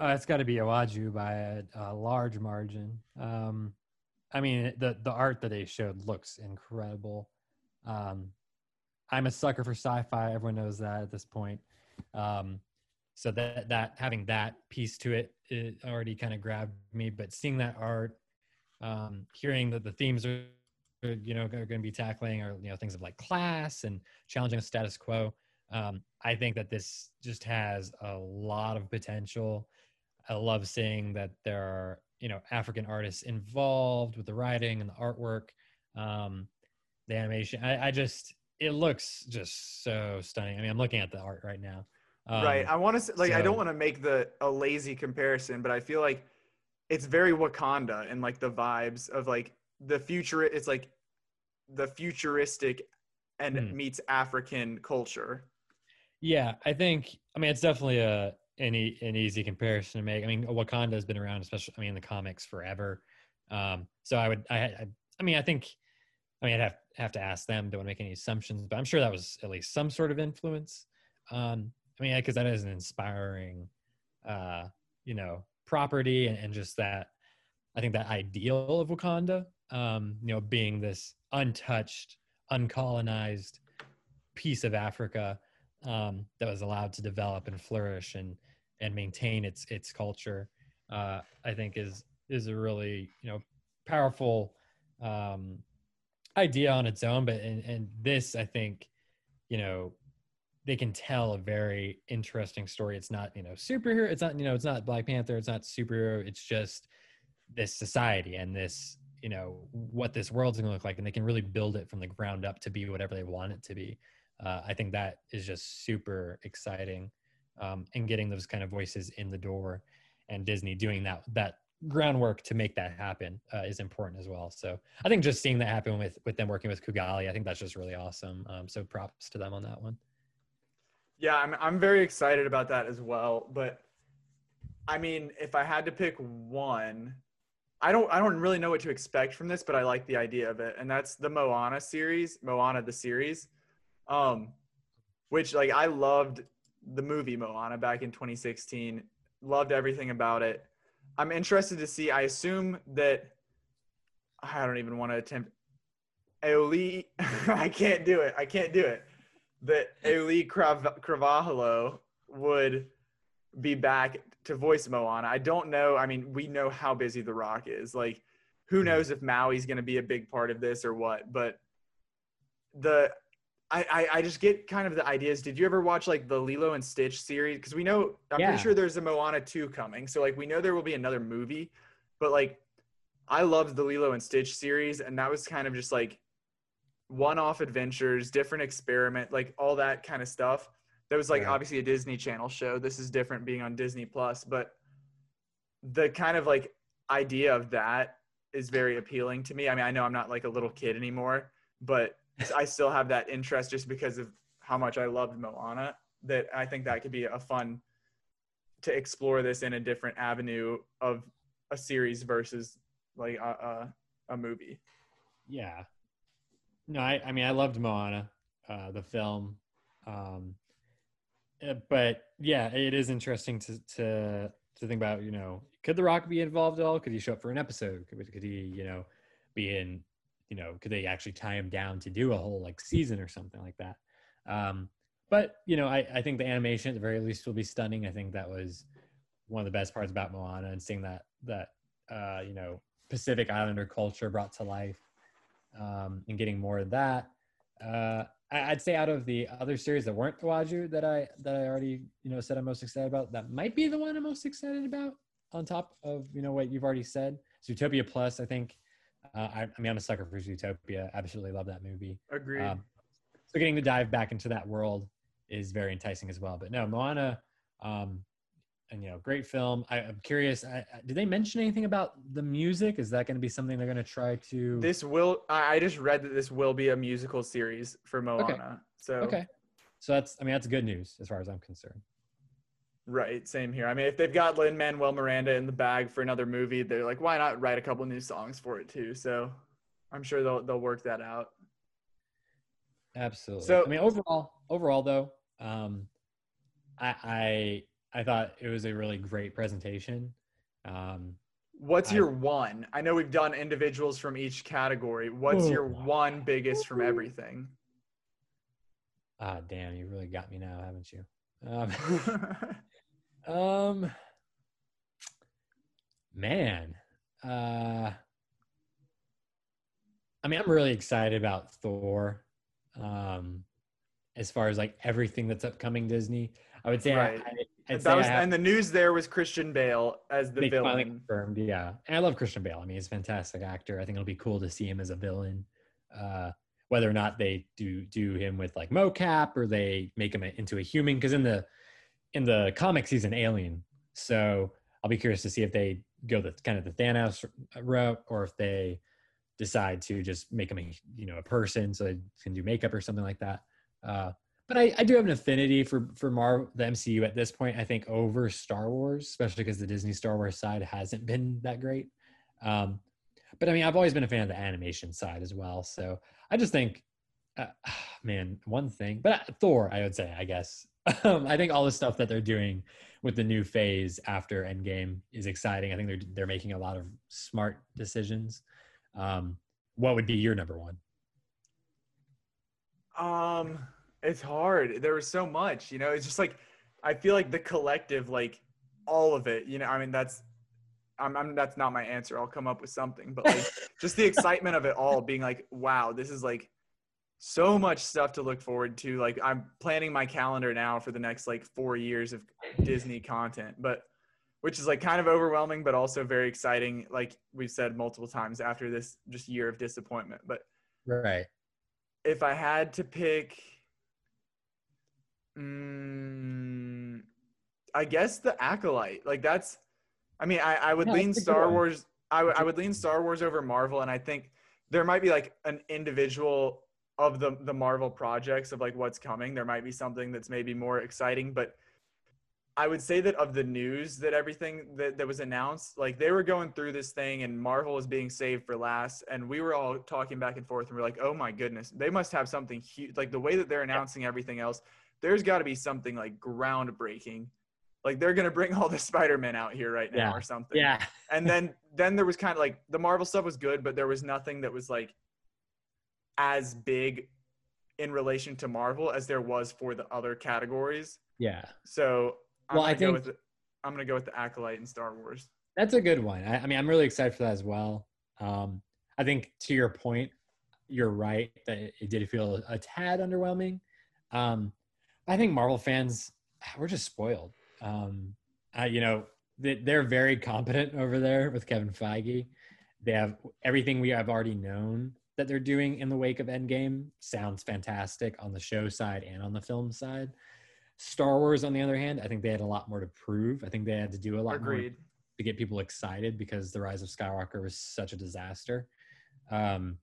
Uh, it's got to be Iwaju by a, a large margin. Um, I mean, the the art that they showed looks incredible. Um, I'm a sucker for sci-fi. Everyone knows that at this point. Um, so that that having that piece to it, it already kind of grabbed me. But seeing that art, um, hearing that the themes are, are, you know, are going to be tackling, or you know, things of like class and challenging the status quo. Um, I think that this just has a lot of potential. I love seeing that there are you know African artists involved with the writing and the artwork, um, the animation. I, I just it looks just so stunning. I mean, I'm looking at the art right now. Um, right. I want to like I don't want to make the a lazy comparison, but I feel like it's very Wakanda and like the vibes of like the future. It's like the futuristic and Hmm. meets African culture. Yeah, I think. I mean, it's definitely a an, e- an easy comparison to make. I mean, Wakanda has been around, especially I mean, in the comics forever. Um, so I would, I, I, I mean, I think, I mean, I'd have have to ask them. Don't want to make any assumptions, but I'm sure that was at least some sort of influence. Um, I mean, because that is an inspiring, uh, you know, property and, and just that. I think that ideal of Wakanda, um, you know, being this untouched, uncolonized piece of Africa um, that was allowed to develop and flourish and and maintain its its culture, uh, I think is is a really you know powerful um, idea on its own. But and, and this, I think, you know, they can tell a very interesting story. It's not you know superhero. It's not you know it's not Black Panther. It's not superhero. It's just this society and this you know what this world's going to look like and they can really build it from the ground up to be whatever they want it to be. Uh, i think that is just super exciting um, and getting those kind of voices in the door and disney doing that that groundwork to make that happen uh, is important as well. So i think just seeing that happen with with them working with kugali i think that's just really awesome. Um, so props to them on that one. Yeah, I'm I'm very excited about that as well. But I mean, if I had to pick one, I don't I don't really know what to expect from this, but I like the idea of it, and that's the Moana series, Moana the series, um, which like I loved the movie Moana back in 2016, loved everything about it. I'm interested to see. I assume that I don't even want to attempt. Auli'i, [LAUGHS] I can't do it. I can't do it. That Auli'i Crav- would be back to voice Moana. I don't know. I mean, we know how busy The Rock is. Like, who mm-hmm. knows if Maui's going to be a big part of this or what? But the I, I I just get kind of the ideas. Did you ever watch like the Lilo and Stitch series? Because we know I'm Yeah. pretty sure there's a Moana two coming. So like we know there will be another movie, but like I loved the Lilo and Stitch series, and that was kind of just like one-off adventures, different experiment, like all that kind of stuff. That was like Right. obviously a Disney Channel show. This is different being on Disney Plus, but the kind of like idea of that is very appealing to me. I mean, I know I'm not like a little kid anymore, but [LAUGHS] I still have that interest just because of how much I loved Moana. That I think that could be a fun to explore this in a different avenue of a series versus like a, a, a movie. Yeah. No, I, I mean, I loved Moana, uh, the film. Um, uh, but yeah, it is interesting to, to, to think about, you know, could The Rock be involved at all? Could he show up for an episode? Could, could he, you know, be in, you know, could they actually tie him down to do a whole like season or something like that? Um, but, you know, I, I think the animation at the very least will be stunning. I think that was one of the best parts about Moana and seeing that, that, uh, you know, Pacific Islander culture brought to life um, and getting more of that. Uh, I'd say out of the other series that weren't Waju that I that I already you know said I'm most excited about, that might be the one I'm most excited about. On top of you know what you've already said, Zootopia Plus. I think uh, I, I mean I'm a sucker for Zootopia. Absolutely love that movie. Agreed. Um, so getting to dive back into that world is very enticing as well. But no, Moana, um, and you know, great film. I, I'm curious. I, I- did they mention anything about the music? Is that going to be something they're going to try to? this will I I just read that this will be a musical series for Moana. Okay. So Okay. So that's, I mean, that's good news as far as I'm concerned. Right, same here. I mean, if they've got Lin Manuel Miranda in the bag for another movie, they're like, why not write a couple new songs for it too? So I'm sure they'll they'll work that out. Absolutely. So- I mean, overall, overall though, um, I, I, I thought it was a really great presentation. Um, What's I- your one? I know we've done individuals from each category. What's Ooh. your one biggest from everything? ah, damn, you really got me now, haven't you? Um, [LAUGHS] [LAUGHS] um, man, uh, I mean, I'm really excited about Thor. Um, as far as like everything that's upcoming Disney, I would say Right. I, I'd that was, have- and the news there was Christian Bale as the finally villain. confirmed, yeah. And I love Christian Bale. I mean, he's a fantastic actor. I think it'll be cool to see him as a villain. Uh, whether or not they do do him with like mocap or they make him into a human, because in the in the comics he's an alien. So I'll be curious to see if they go the kind of the Thanos route or if they decide to just make him a you know a person so they can do makeup or something like that. Uh, but I, I do have an affinity for for Marvel, the MCU at this point. I think over Star Wars, especially because the Disney Star Wars side hasn't been that great. Um, but I mean, I've always been a fan of the animation side as well. So I just think, uh, [SIGHS] man, one thing. But uh, Thor, I would say, I guess. Um, I think all the stuff that they're doing with the new phase after Endgame is exciting. I think they're they're making a lot of smart decisions. Um, what would be your number one? Um, it's hard. There was so much, you know. It's just like I feel like the collective, like all of it. You know, I mean, that's I'm, I'm that's not my answer. I'll come up with something, but like [LAUGHS] just the excitement of it all, being like, wow, this is like so much stuff to look forward to. Like I'm planning my calendar now for the next like four years of Disney content, but which is like kind of overwhelming, but also very exciting. Like we've said multiple times after this just year of disappointment, but Right. if I had to pick, mm, I guess the acolyte. Like that's, I mean, I, I would Yeah, lean that's a good Star. Wars. I would I would lean Star Wars over Marvel, and I think there might be like an individual of the the Marvel projects of like what's coming. There might be something that's maybe more exciting, but I would say that of the news that everything that, that was announced, like they were going through this thing and Marvel was being saved for last. And we were all talking back and forth and we're like, oh my goodness, they must have something huge. Like the way that they're announcing everything else, there's got to be something like groundbreaking. Like they're going to bring all the Spider-Man out here right now Yeah. or something. Yeah. And then, then there was kind of like the Marvel stuff was good, but there was nothing that was like as big in relation to Marvel as there was for the other categories. Yeah. So I'm Well, gonna I go think- with the, I'm gonna go with the acolyte and Star Wars. That's a good one. I, I mean, I'm really excited for that as well. Um, I think to your point, you're right that it did feel a tad underwhelming. Um, I think Marvel fans we're just spoiled. Um, uh, you know, they, they're very competent over there with Kevin Feige. They have everything we have already known that they're doing in the wake of Endgame sounds fantastic on the show side and on the film side. Star Wars, on the other hand, I think they had a lot more to prove. I think they had to do a lot Agreed. more to get people excited because the Rise of Skywalker was such a disaster. Um,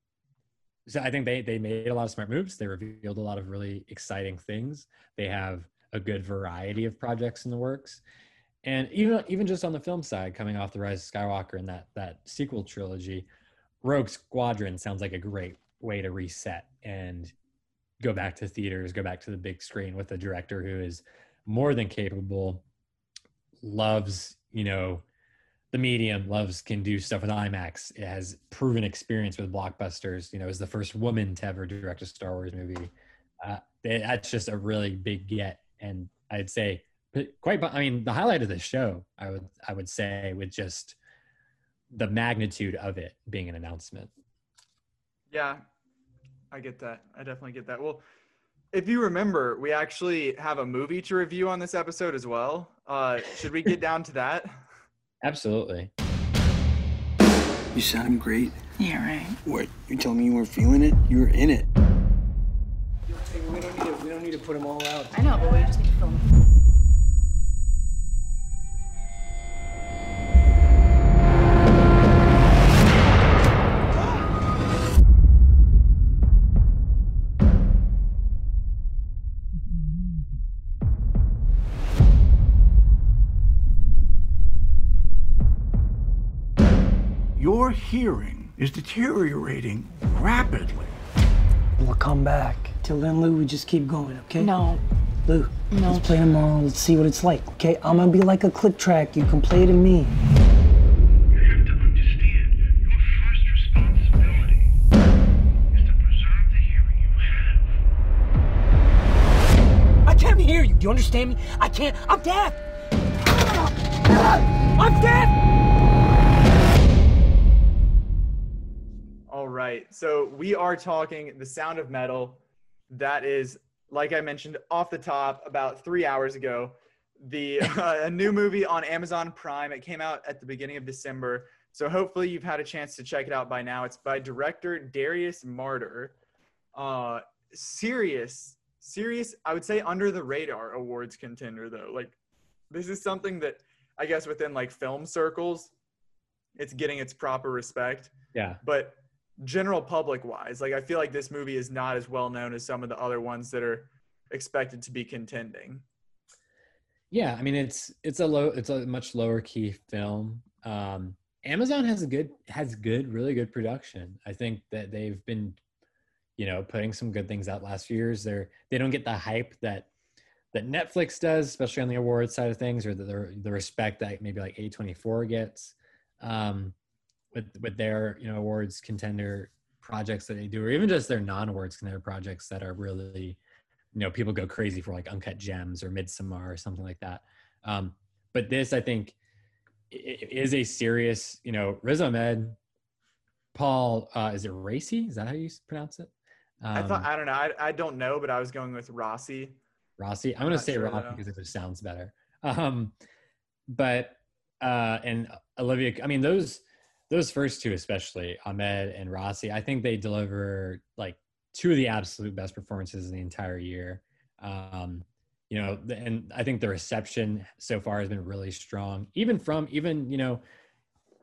so I think they they made a lot of smart moves. They revealed a lot of really exciting things. They have a good variety of projects in the works, and even even just on the film side, coming off the Rise of Skywalker and that that sequel trilogy, Rogue Squadron sounds like a great way to reset and go back to theaters, go back to the big screen with a director who is more than capable, loves you know the medium loves can do stuff with IMAX. It has proven experience with blockbusters. You know, is the first woman to ever direct a Star Wars movie. Uh, that's just a really big get, and I'd say quite. I mean, the highlight of the show, I would I would say, with just the magnitude of it being an announcement. Yeah, I get that. I definitely get that. Well, if you remember, we actually have a movie to review on this episode as well. Uh, should we get down to that? [LAUGHS] Absolutely. You sound great. Yeah, right. What? You telling me you weren't feeling it? You were in it. We don't need to. We don't need to put them all out. I know, but we just need to film. Hearing is deteriorating rapidly. We'll come back. Till then, Lou, we just keep going, okay? No. Lou, No. let's play tomorrow. Let's see what it's like, okay? I'm gonna be like a click track. You can play it me. You have to me. I can't hear you. Do you understand me? I can't. I'm deaf. I'm deaf. Right. So we are talking The Sound of Metal. That is, like I mentioned off the top about three hours ago, the [LAUGHS] uh, a new movie on Amazon Prime. It came out at the beginning of December. So hopefully you've had a chance to check it out by now. It's by director Darius Marder. Uh, serious, serious. I would say under the radar awards contender though. Like this is something that I guess within like film circles, it's getting its proper respect Yeah. but general public wise like i feel like this movie is not as well known as some of the other ones that are expected to be contending Yeah, I mean it's it's a low it's a much lower key film. Um Amazon has a good has good really good production. I think that they've been you know putting some good things out last few years. They're they don't get the hype that that Netflix does, especially on the awards side of things, or the the, the respect that maybe like A24 gets um with with their you know awards contender projects that they do, or even just their non-awards contender projects that are really you know people go crazy for like uncut gems or Midsommar or something like that. Um but this i think is a serious you know riz ahmed paul uh is it Raci? Is that how you pronounce it? Um, i thought i don't know. I, I don't know but i was going with rossi. Rossi? I'm gonna say sure, rossi because it just sounds better. [LAUGHS] Um but uh and olivia i mean those those first two especially ahmed and rossi i think they deliver like two of the absolute best performances in the entire year. Um you know and i think the reception so far has been really strong even from even you know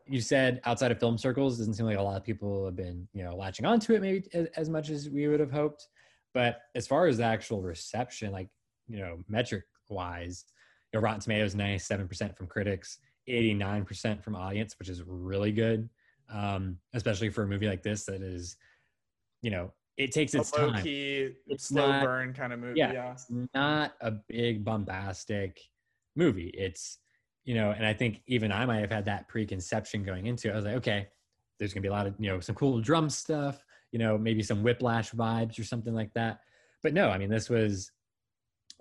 you said outside of film circles doesn't seem like a lot of people have been you know latching onto it maybe as, as much as we would have hoped. But as far as the actual reception like you know metric wise you know, rotten tomatoes 97% from critics 89% from audience which is really good um especially for a movie like this that is you know it takes its low time key It's slow not- burn kind of movie yeah, yeah, it's not a big bombastic movie. It's you know, and I think even I might have had that preconception going into it. I was like, okay, there's gonna be a lot of you know some cool drum stuff, you know, maybe some whiplash vibes or something like that. But no, I mean, this was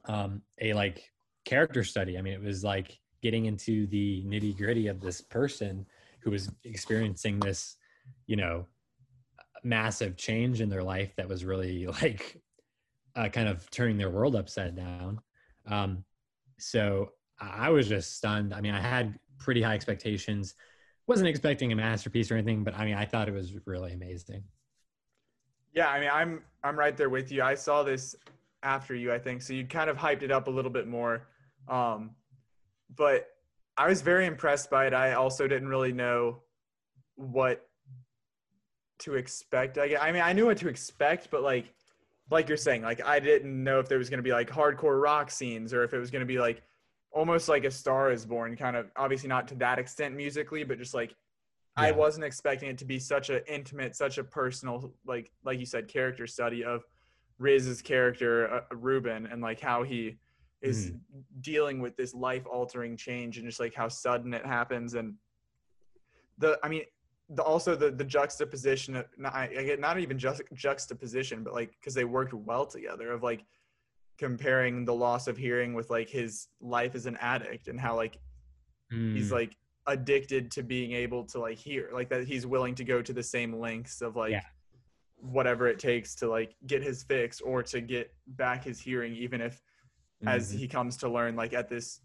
um, a like character study. I mean, it was like getting into the nitty gritty of this person who was experiencing this, you know, massive change in their life that was really [LAUGHS] like uh, kind of turning their world upside down. Um, so I was just stunned. I mean, I had pretty high expectations. Wasn't expecting a masterpiece or anything, but I mean, I thought it was really amazing. Yeah, I mean, I'm I'm right there with you. I saw this after you, I think, so you kind of hyped it up a little bit more. Um, but I was very impressed by it. I also didn't really know what to expect. I, I mean, I knew what to expect, but like, like you're saying, like I didn't know if there was going to be like hardcore rock scenes or if it was going to be like almost like a Star Is Born kind of. Obviously, not to that extent musically, but just like I wasn't expecting it to be such an intimate, such a personal, like like you said, character study of Riz's character, uh, Ruben, and like how he is dealing with this life altering change and just like how sudden it happens and the i mean the also the the juxtaposition of not, I, I get not even just juxtaposition but like because they worked well together of like comparing the loss of hearing with like his life as an addict and how like he's Mm. like addicted to being able to like hear like that he's willing to go to the same lengths of like Yeah. whatever it takes to like get his fix or to get back his hearing even if as Mhm. he comes to learn like at this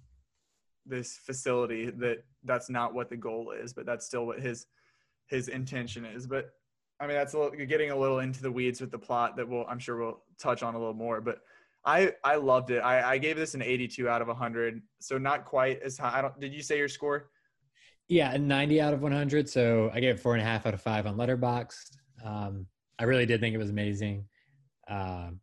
this facility that that's not what the goal is but that's still what his his intention is but i mean that's a little, you're getting a little into the weeds with the plot that we'll i'm sure we'll touch on a little more but i i loved it i i gave this an 82 out of 100 so not quite as high i don't did you say your score Yeah, a 90 out of 100. So I gave it four and a half out of five on Letterboxd. Um, I really did think it was amazing. Um,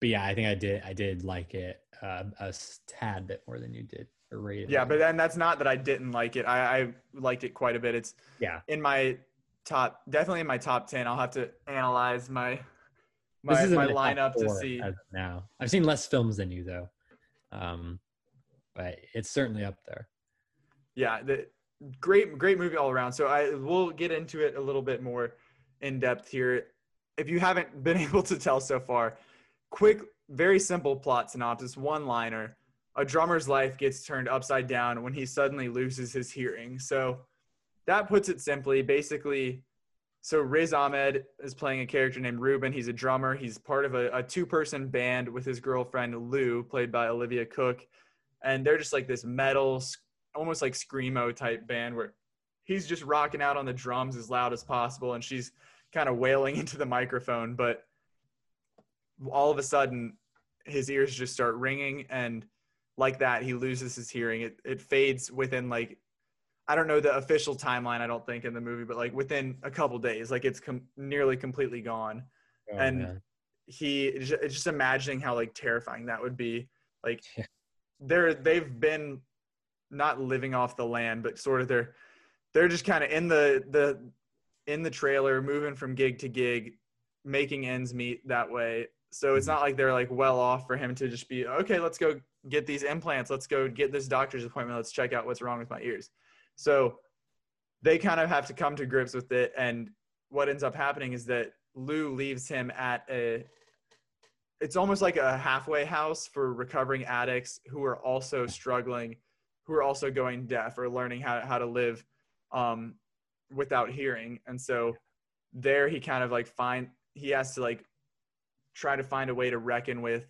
but yeah, I think I did. I did like it uh, a tad bit more than you did. Or rated. yeah but then that's not that i didn't like it i i liked it quite a bit it's yeah, in my top definitely in my top 10 i'll have to analyze my my, my in my top lineup to see now. I've seen less films than you though, um, but it's certainly up there. yeah the great great movie all around so i we'll get into it a little bit more in depth here if you haven't been [LAUGHS] able to tell so far quick very simple plot synopsis one liner a drummer's life gets turned upside down when he suddenly loses his hearing. So that puts it simply basically so riz ahmed is playing a character named ruben. He's a drummer. He's part of a, a two-person band with his girlfriend lou played by olivia Cooke. And they're just like this metal almost like screamo type band where he's just rocking out on the drums as loud as possible and she's kind of wailing [LAUGHS] into the microphone. But all of a sudden his ears just start ringing and like that he loses his hearing. It, it fades within like i don't know the official timeline i don't think in the movie but like within a couple days like it's com- nearly completely gone. Oh, and man. he it's just imagining how like terrifying that would be. Like they're they've been not living off the land but sort of they're they're just kind of in the the in the trailer moving from gig to gig making ends meet that way so it's not like they're like well off for him to just be okay let's go get these implants. Let's go get this doctor's appointment. Let's check out what's wrong with my ears. So they kind of have to come to grips with it and what ends up happening is that lou leaves him at a it's almost like a halfway house for recovering addicts who are also struggling who are also going deaf or learning how, how to live um, without hearing. And so there he kind of like find he has to like try to find a way to reckon with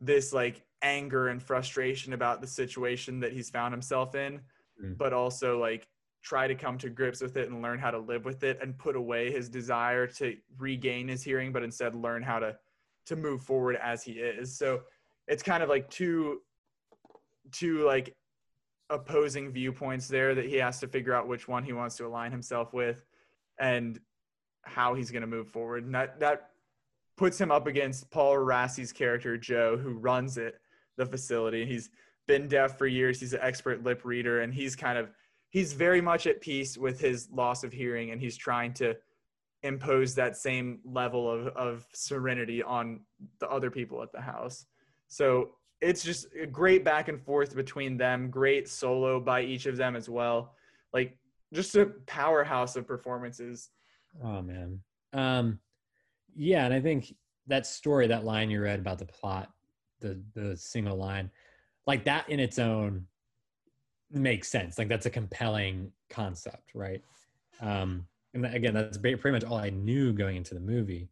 this like anger and frustration about the situation that he's found himself in Mm. but also like try to come to grips with it and learn how to live with it and put away his desire to regain his hearing but instead learn how to to move forward as he is so it's kind of like two two like opposing viewpoints there that he has to figure out which one he wants to align himself with and how he's going to move forward and that that puts him up against Paul Rassi's character Joe who runs it the facility. He's been deaf for years. He's an expert lip reader and he's kind of he's very much at peace with his loss of hearing and he's trying to impose that same level of, of serenity on the other people at the house. So it's just a great back and forth between them great solo by each of them as well. Like just a powerhouse of performances. Oh man. Um yeah, and I think that story, that line you read about the plot, the the single line, like that in its own makes sense. Like that's a compelling concept, right? Um and again, that's pretty much all I knew going into the movie.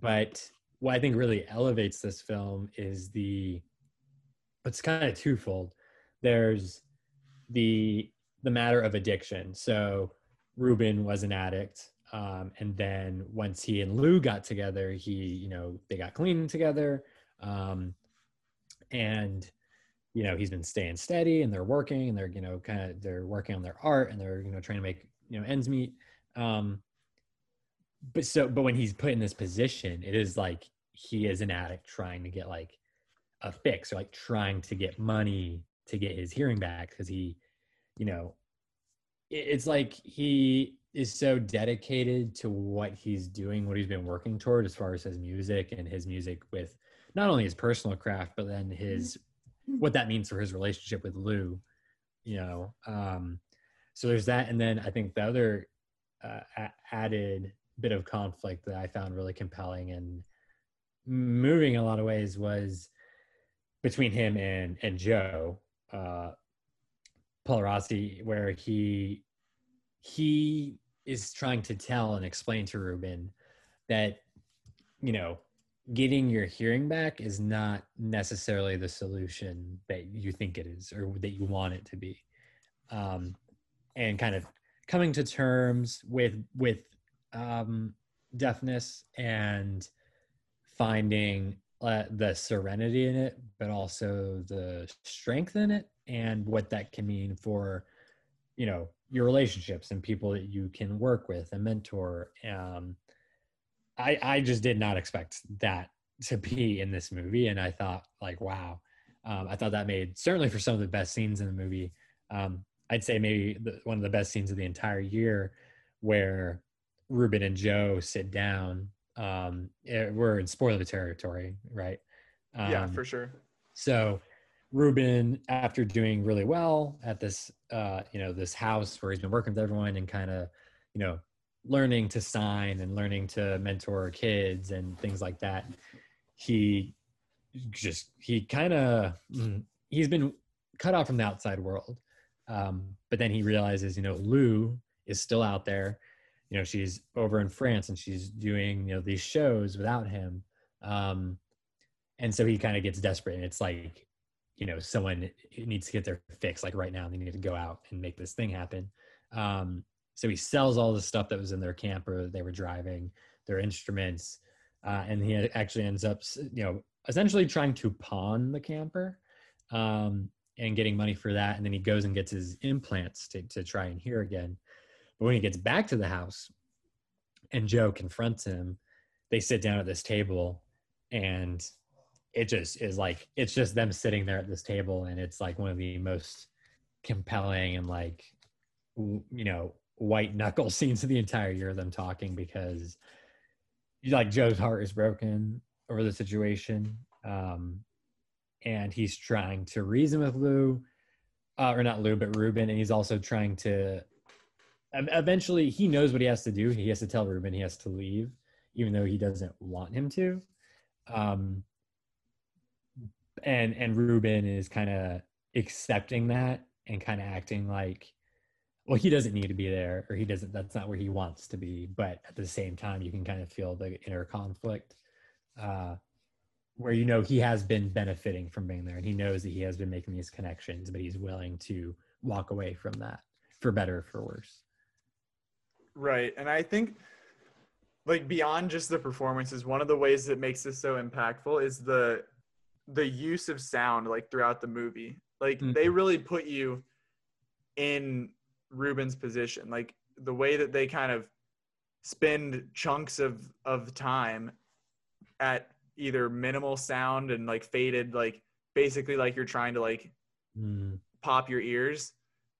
But what I think really elevates this film is the it's kind of twofold. There's the the matter of addiction. So Ruben was an addict, um, and then once he and Lou got together, he you know they got clean together, um, and you know he's been staying steady, and they're working, and they're you know kind of they're working on their art, and they're you know trying to make you know ends meet. Um, but so but when he's put in this position, it is like he is an addict trying to get like a fix or like trying to get money to get his hearing back because he you know it's like he is so dedicated to what he's doing what he's been working toward as far as his music and his music with not only his personal craft but then his what that means for his relationship with lou you know um so there's that and then i think the other uh, a- added bit of conflict that i found really compelling and moving in a lot of ways was between him and and Joe uh Paul Rossi where he he is trying to tell and explain to Ruben that you know getting your hearing back is not necessarily the solution that you think it is or that you want it to be. Um and kind of coming to terms with with um deafness and finding uh, the serenity in it, but also the strength in it, and what that can mean for, you know, your relationships and people that you can work with and mentor. Um, I I just did not expect that to be in this movie, and I thought like, wow, um, I thought that made certainly for some of the best scenes in the movie. Um, I'd say maybe the, one of the best scenes of the entire year, where Ruben and Joe sit down um eh, we're in spoiler territory right yeah, Um, for sure. so Ruben, after doing really well at this, uh, you know, this house where he's been working with everyone and kind of, you know, learning to sign and learning to mentor kids and things like that, he just he kind of he's been cut off from the outside world. Um, but then he realizes, you know, Lou is still out there. You know, she's over in France and she's doing, you know, these shows without him. Um, and so he kind of gets desperate and it's like you know someone needs to get their fix like right now they need to go out and make this thing happen. Um, so he sells all the stuff that was in their camper that they were driving their instruments uh, and he actually ends up you know essentially trying to pawn the camper um, and getting money for that and then he goes and gets his implants to, to try and hear again. But when he gets back to the house and joe confronts him they sit down at this table and it just is like it's just them sitting there at this table and it's like one of the most compelling and like you know white knuckle [LAUGHS] scenes of the entire year of them talking because like joe's heart is broken over the situation um and he's trying to reason with lou uh, or not lou but ruben and he's also trying to ev- eventually he knows what he has to do. He has to tell ruben he has to leave even though he doesn't want him to. Um and and Ruben is kind of accepting that and kind of acting like well he doesn't need to be there or he doesn't that's not where he wants to be but at the same time you can kind of feel the inner conflict uh where you know he has been benefiting from being there and he knows that he has been making these connections but he's willing to walk away from that for better or for worse Right. And I think like beyond just the performances, one of the ways that makes this so impactful is the the use of sound like throughout the movie. Like they really put you in Ruben's position. Like the way that they kind of spend chunks of of time at either minimal sound and like faded like basically like you're trying to like Mm. pop your ears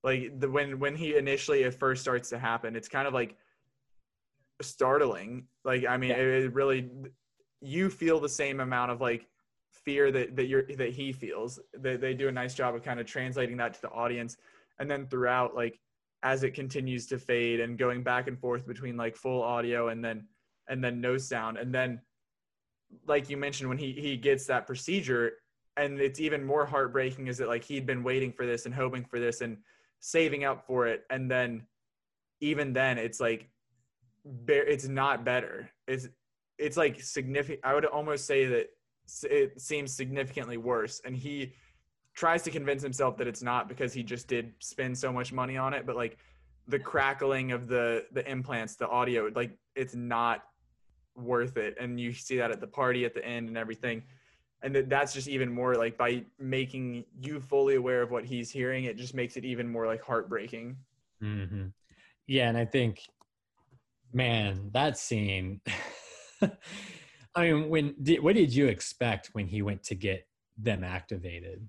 like the when when he initially it first starts to happen it's kind of like startling like i mean it, it really you feel the same amount of like fear that that you're that he feels they, they do a nice job of kind of translating that to the audience and then throughout like as it continues to fade and going back and forth between like full audio and then and then no sound and then like you mentioned when he he gets that procedure and it's even more heartbreaking is that like he'd been waiting for this and hoping for this and saving up for it and then even then it's like it's not better. It's it's like significant. I would almost say that it seems significantly worse. And he tries to convince himself that it's not because he just did spend so much money on it. But like the crackling of the the implants, the audio, like it's not worth it. And you see that at the party at the end and everything. And that that's just even more like by making you fully aware of what he's hearing, it just makes it even more like heartbreaking. hmm Yeah, and I think, man, that scene. [LAUGHS] I mean, when did what did you expect when he went to get them activated?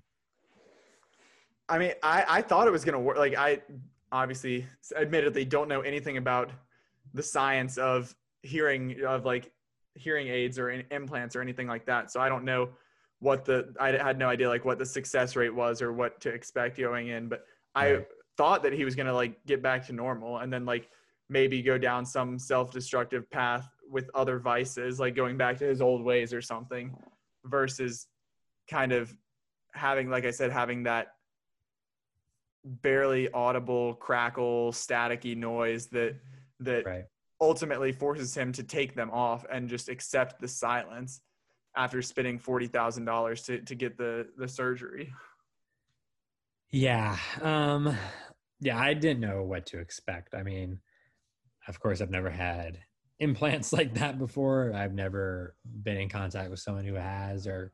I mean, I, I thought it was gonna work. Like I obviously admittedly don't know anything about the science of hearing of like hearing aids or in- implants or anything like that. So I don't know what the I had no idea like what the success rate was or what to expect going in. But I thought that he was gonna like get back to normal and then like maybe go down some self-destructive path with other vices, like going back to his old ways or something, versus kind of having, like I said, having that barely audible crackle staticky noise that that Right. ultimately forces him to take them off and just accept the silence after spending forty thousand dollars to to get the the surgery. Yeah. Um yeah, I didn't know what to expect. I mean, of course I've never had implants [LAUGHS] like that before. I've never been in contact with someone who has or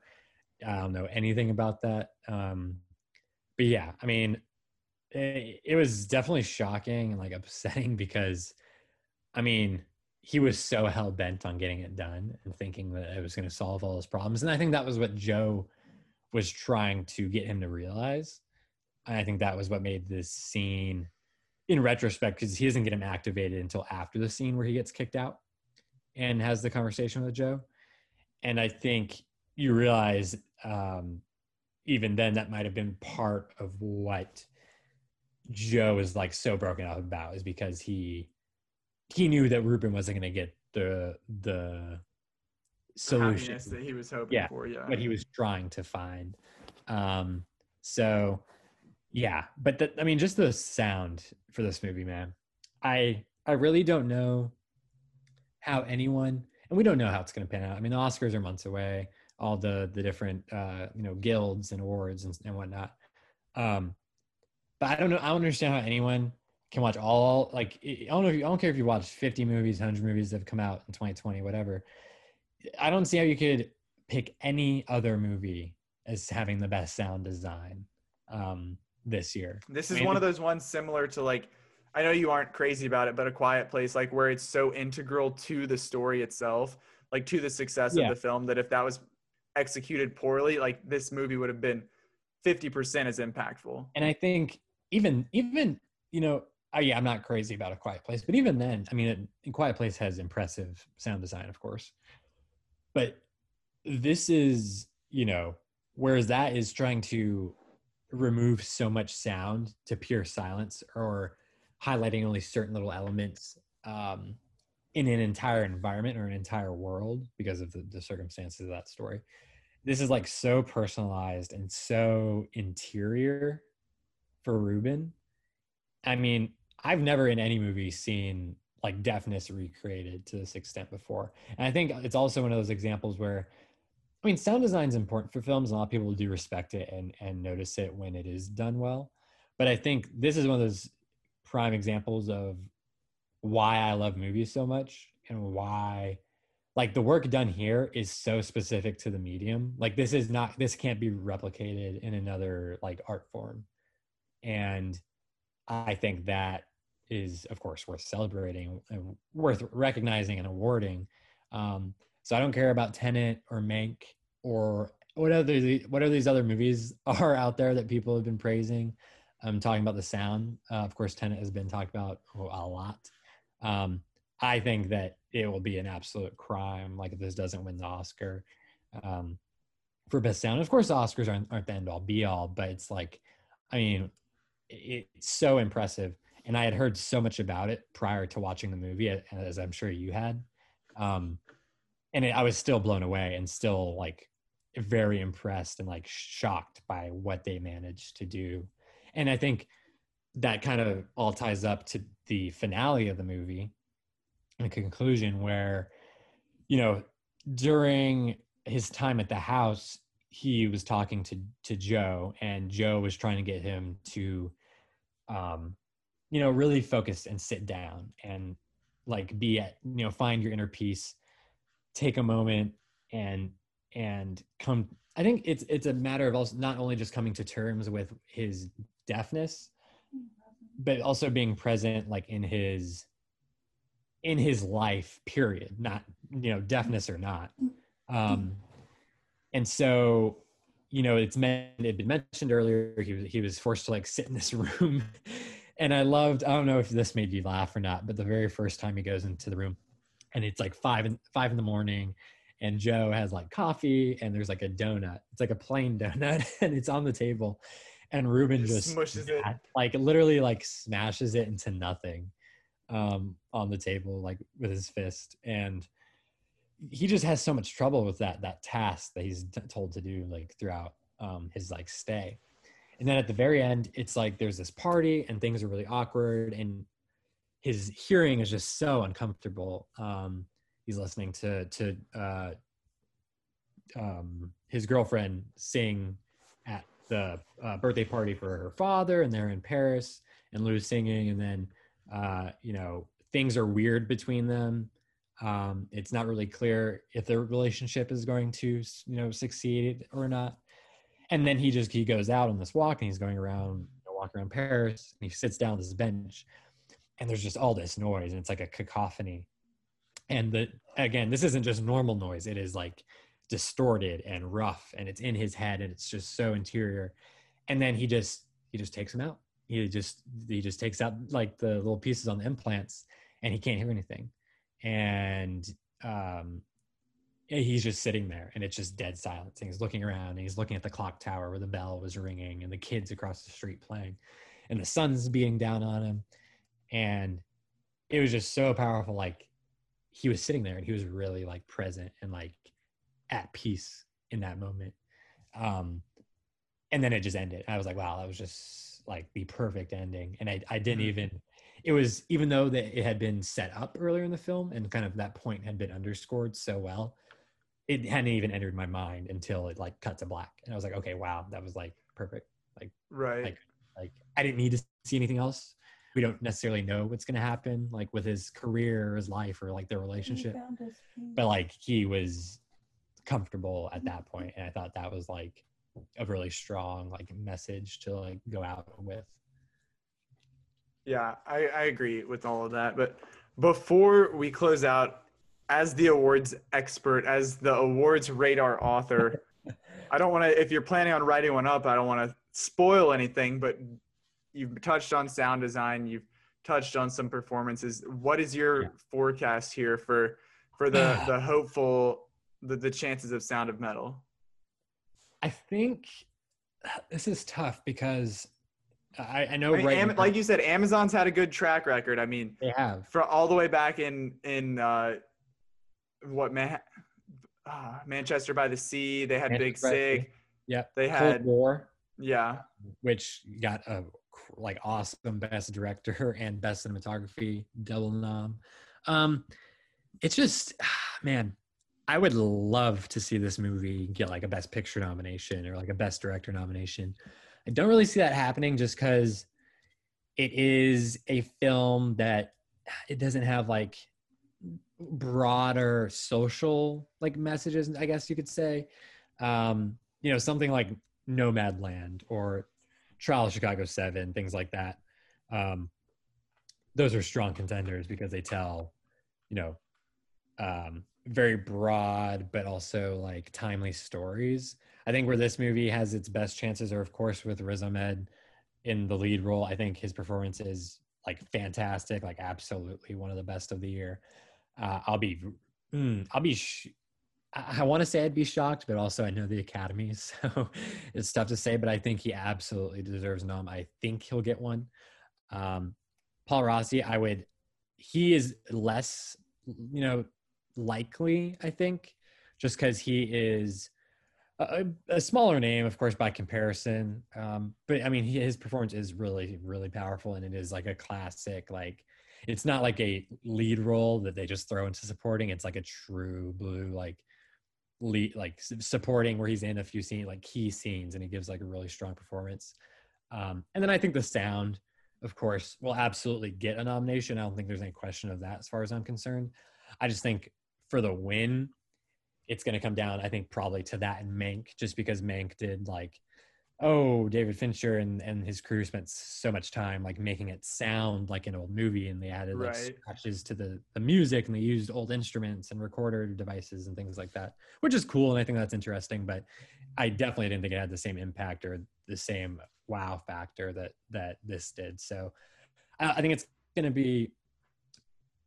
I don't know anything about that. Um but yeah, I mean it, it was definitely shocking and like [LAUGHS] upsetting because I mean, he was so hell bent on getting it done and thinking that it was going to solve all his problems. And I think that was what Joe was trying to get him to realize. And I think that was what made this scene, in retrospect, because he doesn't get him activated until after the scene where he gets kicked out and has the conversation with Joe. And I think you realize um, even then that might have been part of what Joe is like so broken up about is because he he knew that Ruben wasn't going to get the the solution that he was hoping yeah, for. Yeah. what he was trying to find. Um, so yeah, but the, I mean, just the sound for this movie, man. I I really don't know how anyone, and we don't know how it's going to pan out. I mean, the Oscars are months away. All the the different uh, you know guilds and awards and, and whatnot. Um, but I don't know. I don't understand how anyone can watch all like I don't know. If you, I don't care if you watch 50 movies, 100 movies that have come out in 2020, whatever. I don't see how you could pick any other movie as having the best sound design um, this year. This I is mean, one of those ones similar to like I know you aren't crazy about it, but a quiet place, like where it's so integral to the story itself, like to the success Yeah. of the film, that if that was executed poorly, like this movie would have been 50% as impactful. and I think even even you know, uh, yeah, I'm not crazy about a Quiet Place, but even then, I mean, a Quiet Place has impressive sound design, of course, but this is you know, whereas that is trying to remove so much sound to pure silence or highlighting only certain little elements um, in an entire environment or an entire world because of the, the circumstances of that story. This is like so personalized and so interior for Ruben. I mean, I've never in any movie seen like deafness recreated to this extent before. And I think it's also one of those examples where I mean, sound design is important for films. A lot of people do respect it and and notice it when it is done well. But I think this is one of those prime examples of why I love movies so much and why like the work done here is so specific to the medium. Like this is not this can't be replicated in another like art form. And I think that is of course worth celebrating and worth recognizing and awarding. Um, so I don't care about Tenet or Mank or what other what are these other movies [LAUGHS] are out there that people have been praising. I'm talking about the sound. Uh, of course, Tenet has been talked about a lot. Um, I think that it will be an absolute crime, like if this doesn't win the Oscar um, for best sound. Of course, the Oscars aren't, aren't the end all be all, but it's like, I mean, it- it's so impressive. And I had heard so much about it prior to watching the movie, as I'm sure you had. Um, and it, I was still blown away and still like very impressed and like shocked by what they managed to do. And I think that kind of all ties up to the finale of the movie a conclusion where, you know, during his time at the house, he was talking to to Joe, and Joe was trying to get him to, um, you know, really focus and sit down and like be at you know find your inner peace, take a moment and and come. I think it's it's a matter of also not only just coming to terms with his deafness, but also being present like in his in his life period not you know deafness or not um and so you know it's meant it had been mentioned earlier he was he was forced to like sit in this [LAUGHS] room and i loved i don't know if this made you laugh or not but the very first time he goes into the room and it's like five in five in the morning and joe has like coffee and there's like a donut it's like a plain [LAUGHS] donut and it's on the table and ruben just Smushes it. like literally like smashes it into nothing um on the table like with his fist and he just has so much trouble with that that task that he's t- told to do like throughout um his like stay and then at the very end it's like there's this party and things are really awkward and his hearing is just so uncomfortable um he's listening to to uh um his girlfriend sing at the uh, birthday party for her father and they're in paris and lou's singing and then uh you know things are weird between them. Um it's not really clear if their relationship is going to you know succeed or not. And then he just he goes out on this walk and he's going around you know, walking around paris and he sits down on this bench and there's just all this noise and it's like a cacophony. And the again this isn't just normal noise it is like distorted and rough and it's in his head and it's just so interior. And then he just he just takes them out. He just he just takes out like the little pieces on the implants and he can't hear anything. And um he's just sitting there and it's just dead silence. And he's looking around and he's looking at the clock tower where the bell was ringing and the kids across the street playing and the sun's beating down on him and it was just so powerful like he was sitting there and he was really like present and like at peace in that moment. Um and then it just ended. I was like wow that was just like the perfect ending. And i, I didn't even it was even though that it had been set up earlier in the film and kind of that point had been underscored so well it hadn't even entered my mind until it like cut to black. And i was like okay wow that was like perfect. Like Right. like like i didn't need to see anything else we don't necessarily know what's going to happen like with his career or his life or like their relationship but like he was comfortable at that [LAUGHS] point and i thought that was like a really strong like message to like go out with Yeah, I, I agree with all of that. But before we close out, as the awards expert, as the awards radar author, [LAUGHS] I don't want to, if you're planning on writing one up, I don't want to spoil anything, but you've touched on sound design, you've touched on some performances. What is your forecast here for for the [SIGHS] the hopeful the, the chances of Sound of Metal? i think [SIGHS] this is tough because i, I know I mean, right Am- like you said, Amazon's had a good track record. I mean, they have for all the way back in in uh, what man, uh, Manchester by the Sea. They had Big Manchester the Sig. yeah They Cold had war yeah, which got a like awesome best director and best cinematography double nom. Um it's just [SIGHS] man i would love to see this movie get like a best picture nomination or like a best director nomination. I don't really see that happening just because it is a film that [SIGHS] it doesn't have like broader social like messages i guess you could say. Um you know something like Nomadland or trial of chicago 7 things like that. Um those are strong contenders because they tell you know um very broad but also like timely stories. I think where this movie has its best chances are of course with riz ahmed in the lead role. I think his performance is like fantastic like absolutely one of the best of the year. Uh, i'll be mm, i'll be sh- I, want to say I'd be shocked, but also I know the Academy, [LAUGHS] so it's tough to say. But I think he absolutely deserves a nom. I think he'll get one. Um, Paul Raci, I would. He is less, you know, likely. I think, just because he is a, a smaller name, of course, by comparison. Um, but I mean, he, his performance is really, really powerful, and it is like a classic, like it's not like a lead role that they just throw into supporting. It's like a true blue like lead like supporting where he's in a few scenes like key scenes and he gives like a really strong performance. Um, and then I think the sound, of course, will absolutely get a nomination. I don't think there's any question of that as far as I'm concerned. I just think for the win, it's going to come down, I think, probably to that and Mank, just because Mank did like, oh, David Fincher and, and his crew spent so much time like making it sound like an old movie, and they added like Right. scratches to the the music, and they used old instruments and recorder devices and things like that, which is cool, and I think that's interesting. But I definitely didn't think it had the same impact or the same wow factor that that this did. So I, I think it's going to be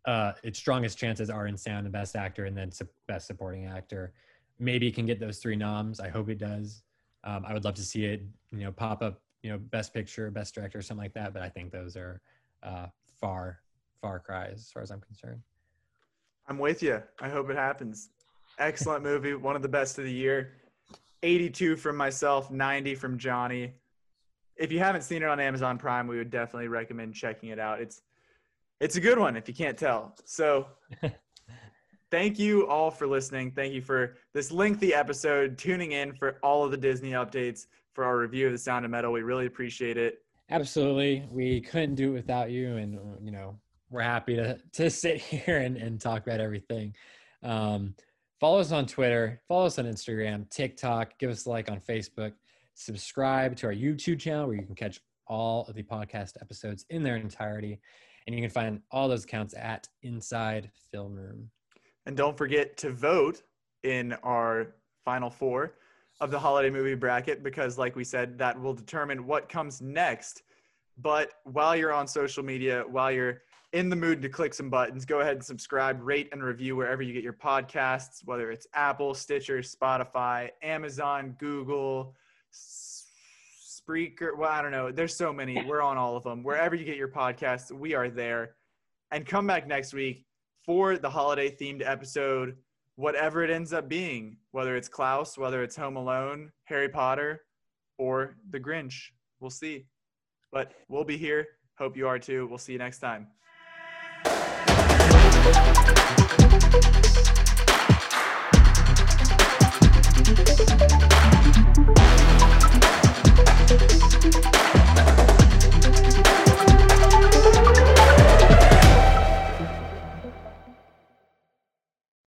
uh, its strongest chances are in sound and best actor, and then su- best supporting actor. Maybe it can get those three noms. I hope it does. Um, I would love to see it, you know, pop up, you know, best picture, best director, something like that. But I think those are uh, far, far cries as far as I'm concerned. I'm with you. I hope it happens. Excellent movie, one of the best of the year. 82 from myself, 90 from Johnny. If you haven't seen it on Amazon Prime, we would definitely recommend checking it out. It's it's a good one if you can't tell. So [LAUGHS] thank you all for listening. Thank you for this lengthy episode, tuning in for all of the Disney updates for our review of The Sound of Metal. We really appreciate it. Absolutely, we couldn't do it without you, and you know we're happy to to sit [LAUGHS] here and, and talk about everything. Um, follow us on Twitter, follow us on Instagram, TikTok, give us a like on Facebook, subscribe to our YouTube channel where you can catch all of the podcast episodes in their entirety, and you can find all those accounts at Inside Film Room. And don't forget to vote in our final four of the holiday movie bracket because, like we said, that will determine what comes next. But while you're on social media, while you're in the mood to click some buttons, go ahead and subscribe, rate, and review wherever you get your podcasts, whether it's Apple, Stitcher, Spotify, Amazon, Google, Spreaker. Well, I don't know. There's so many. We're on all of them. Wherever you get your podcasts, we are there. And come back next week for the holiday themed episode, whatever it ends up being, whether it's Klaus, whether it's Home Alone, Harry Potter, or The Grinch. We'll see. But we'll be here. Hope you are too. We'll see you next time.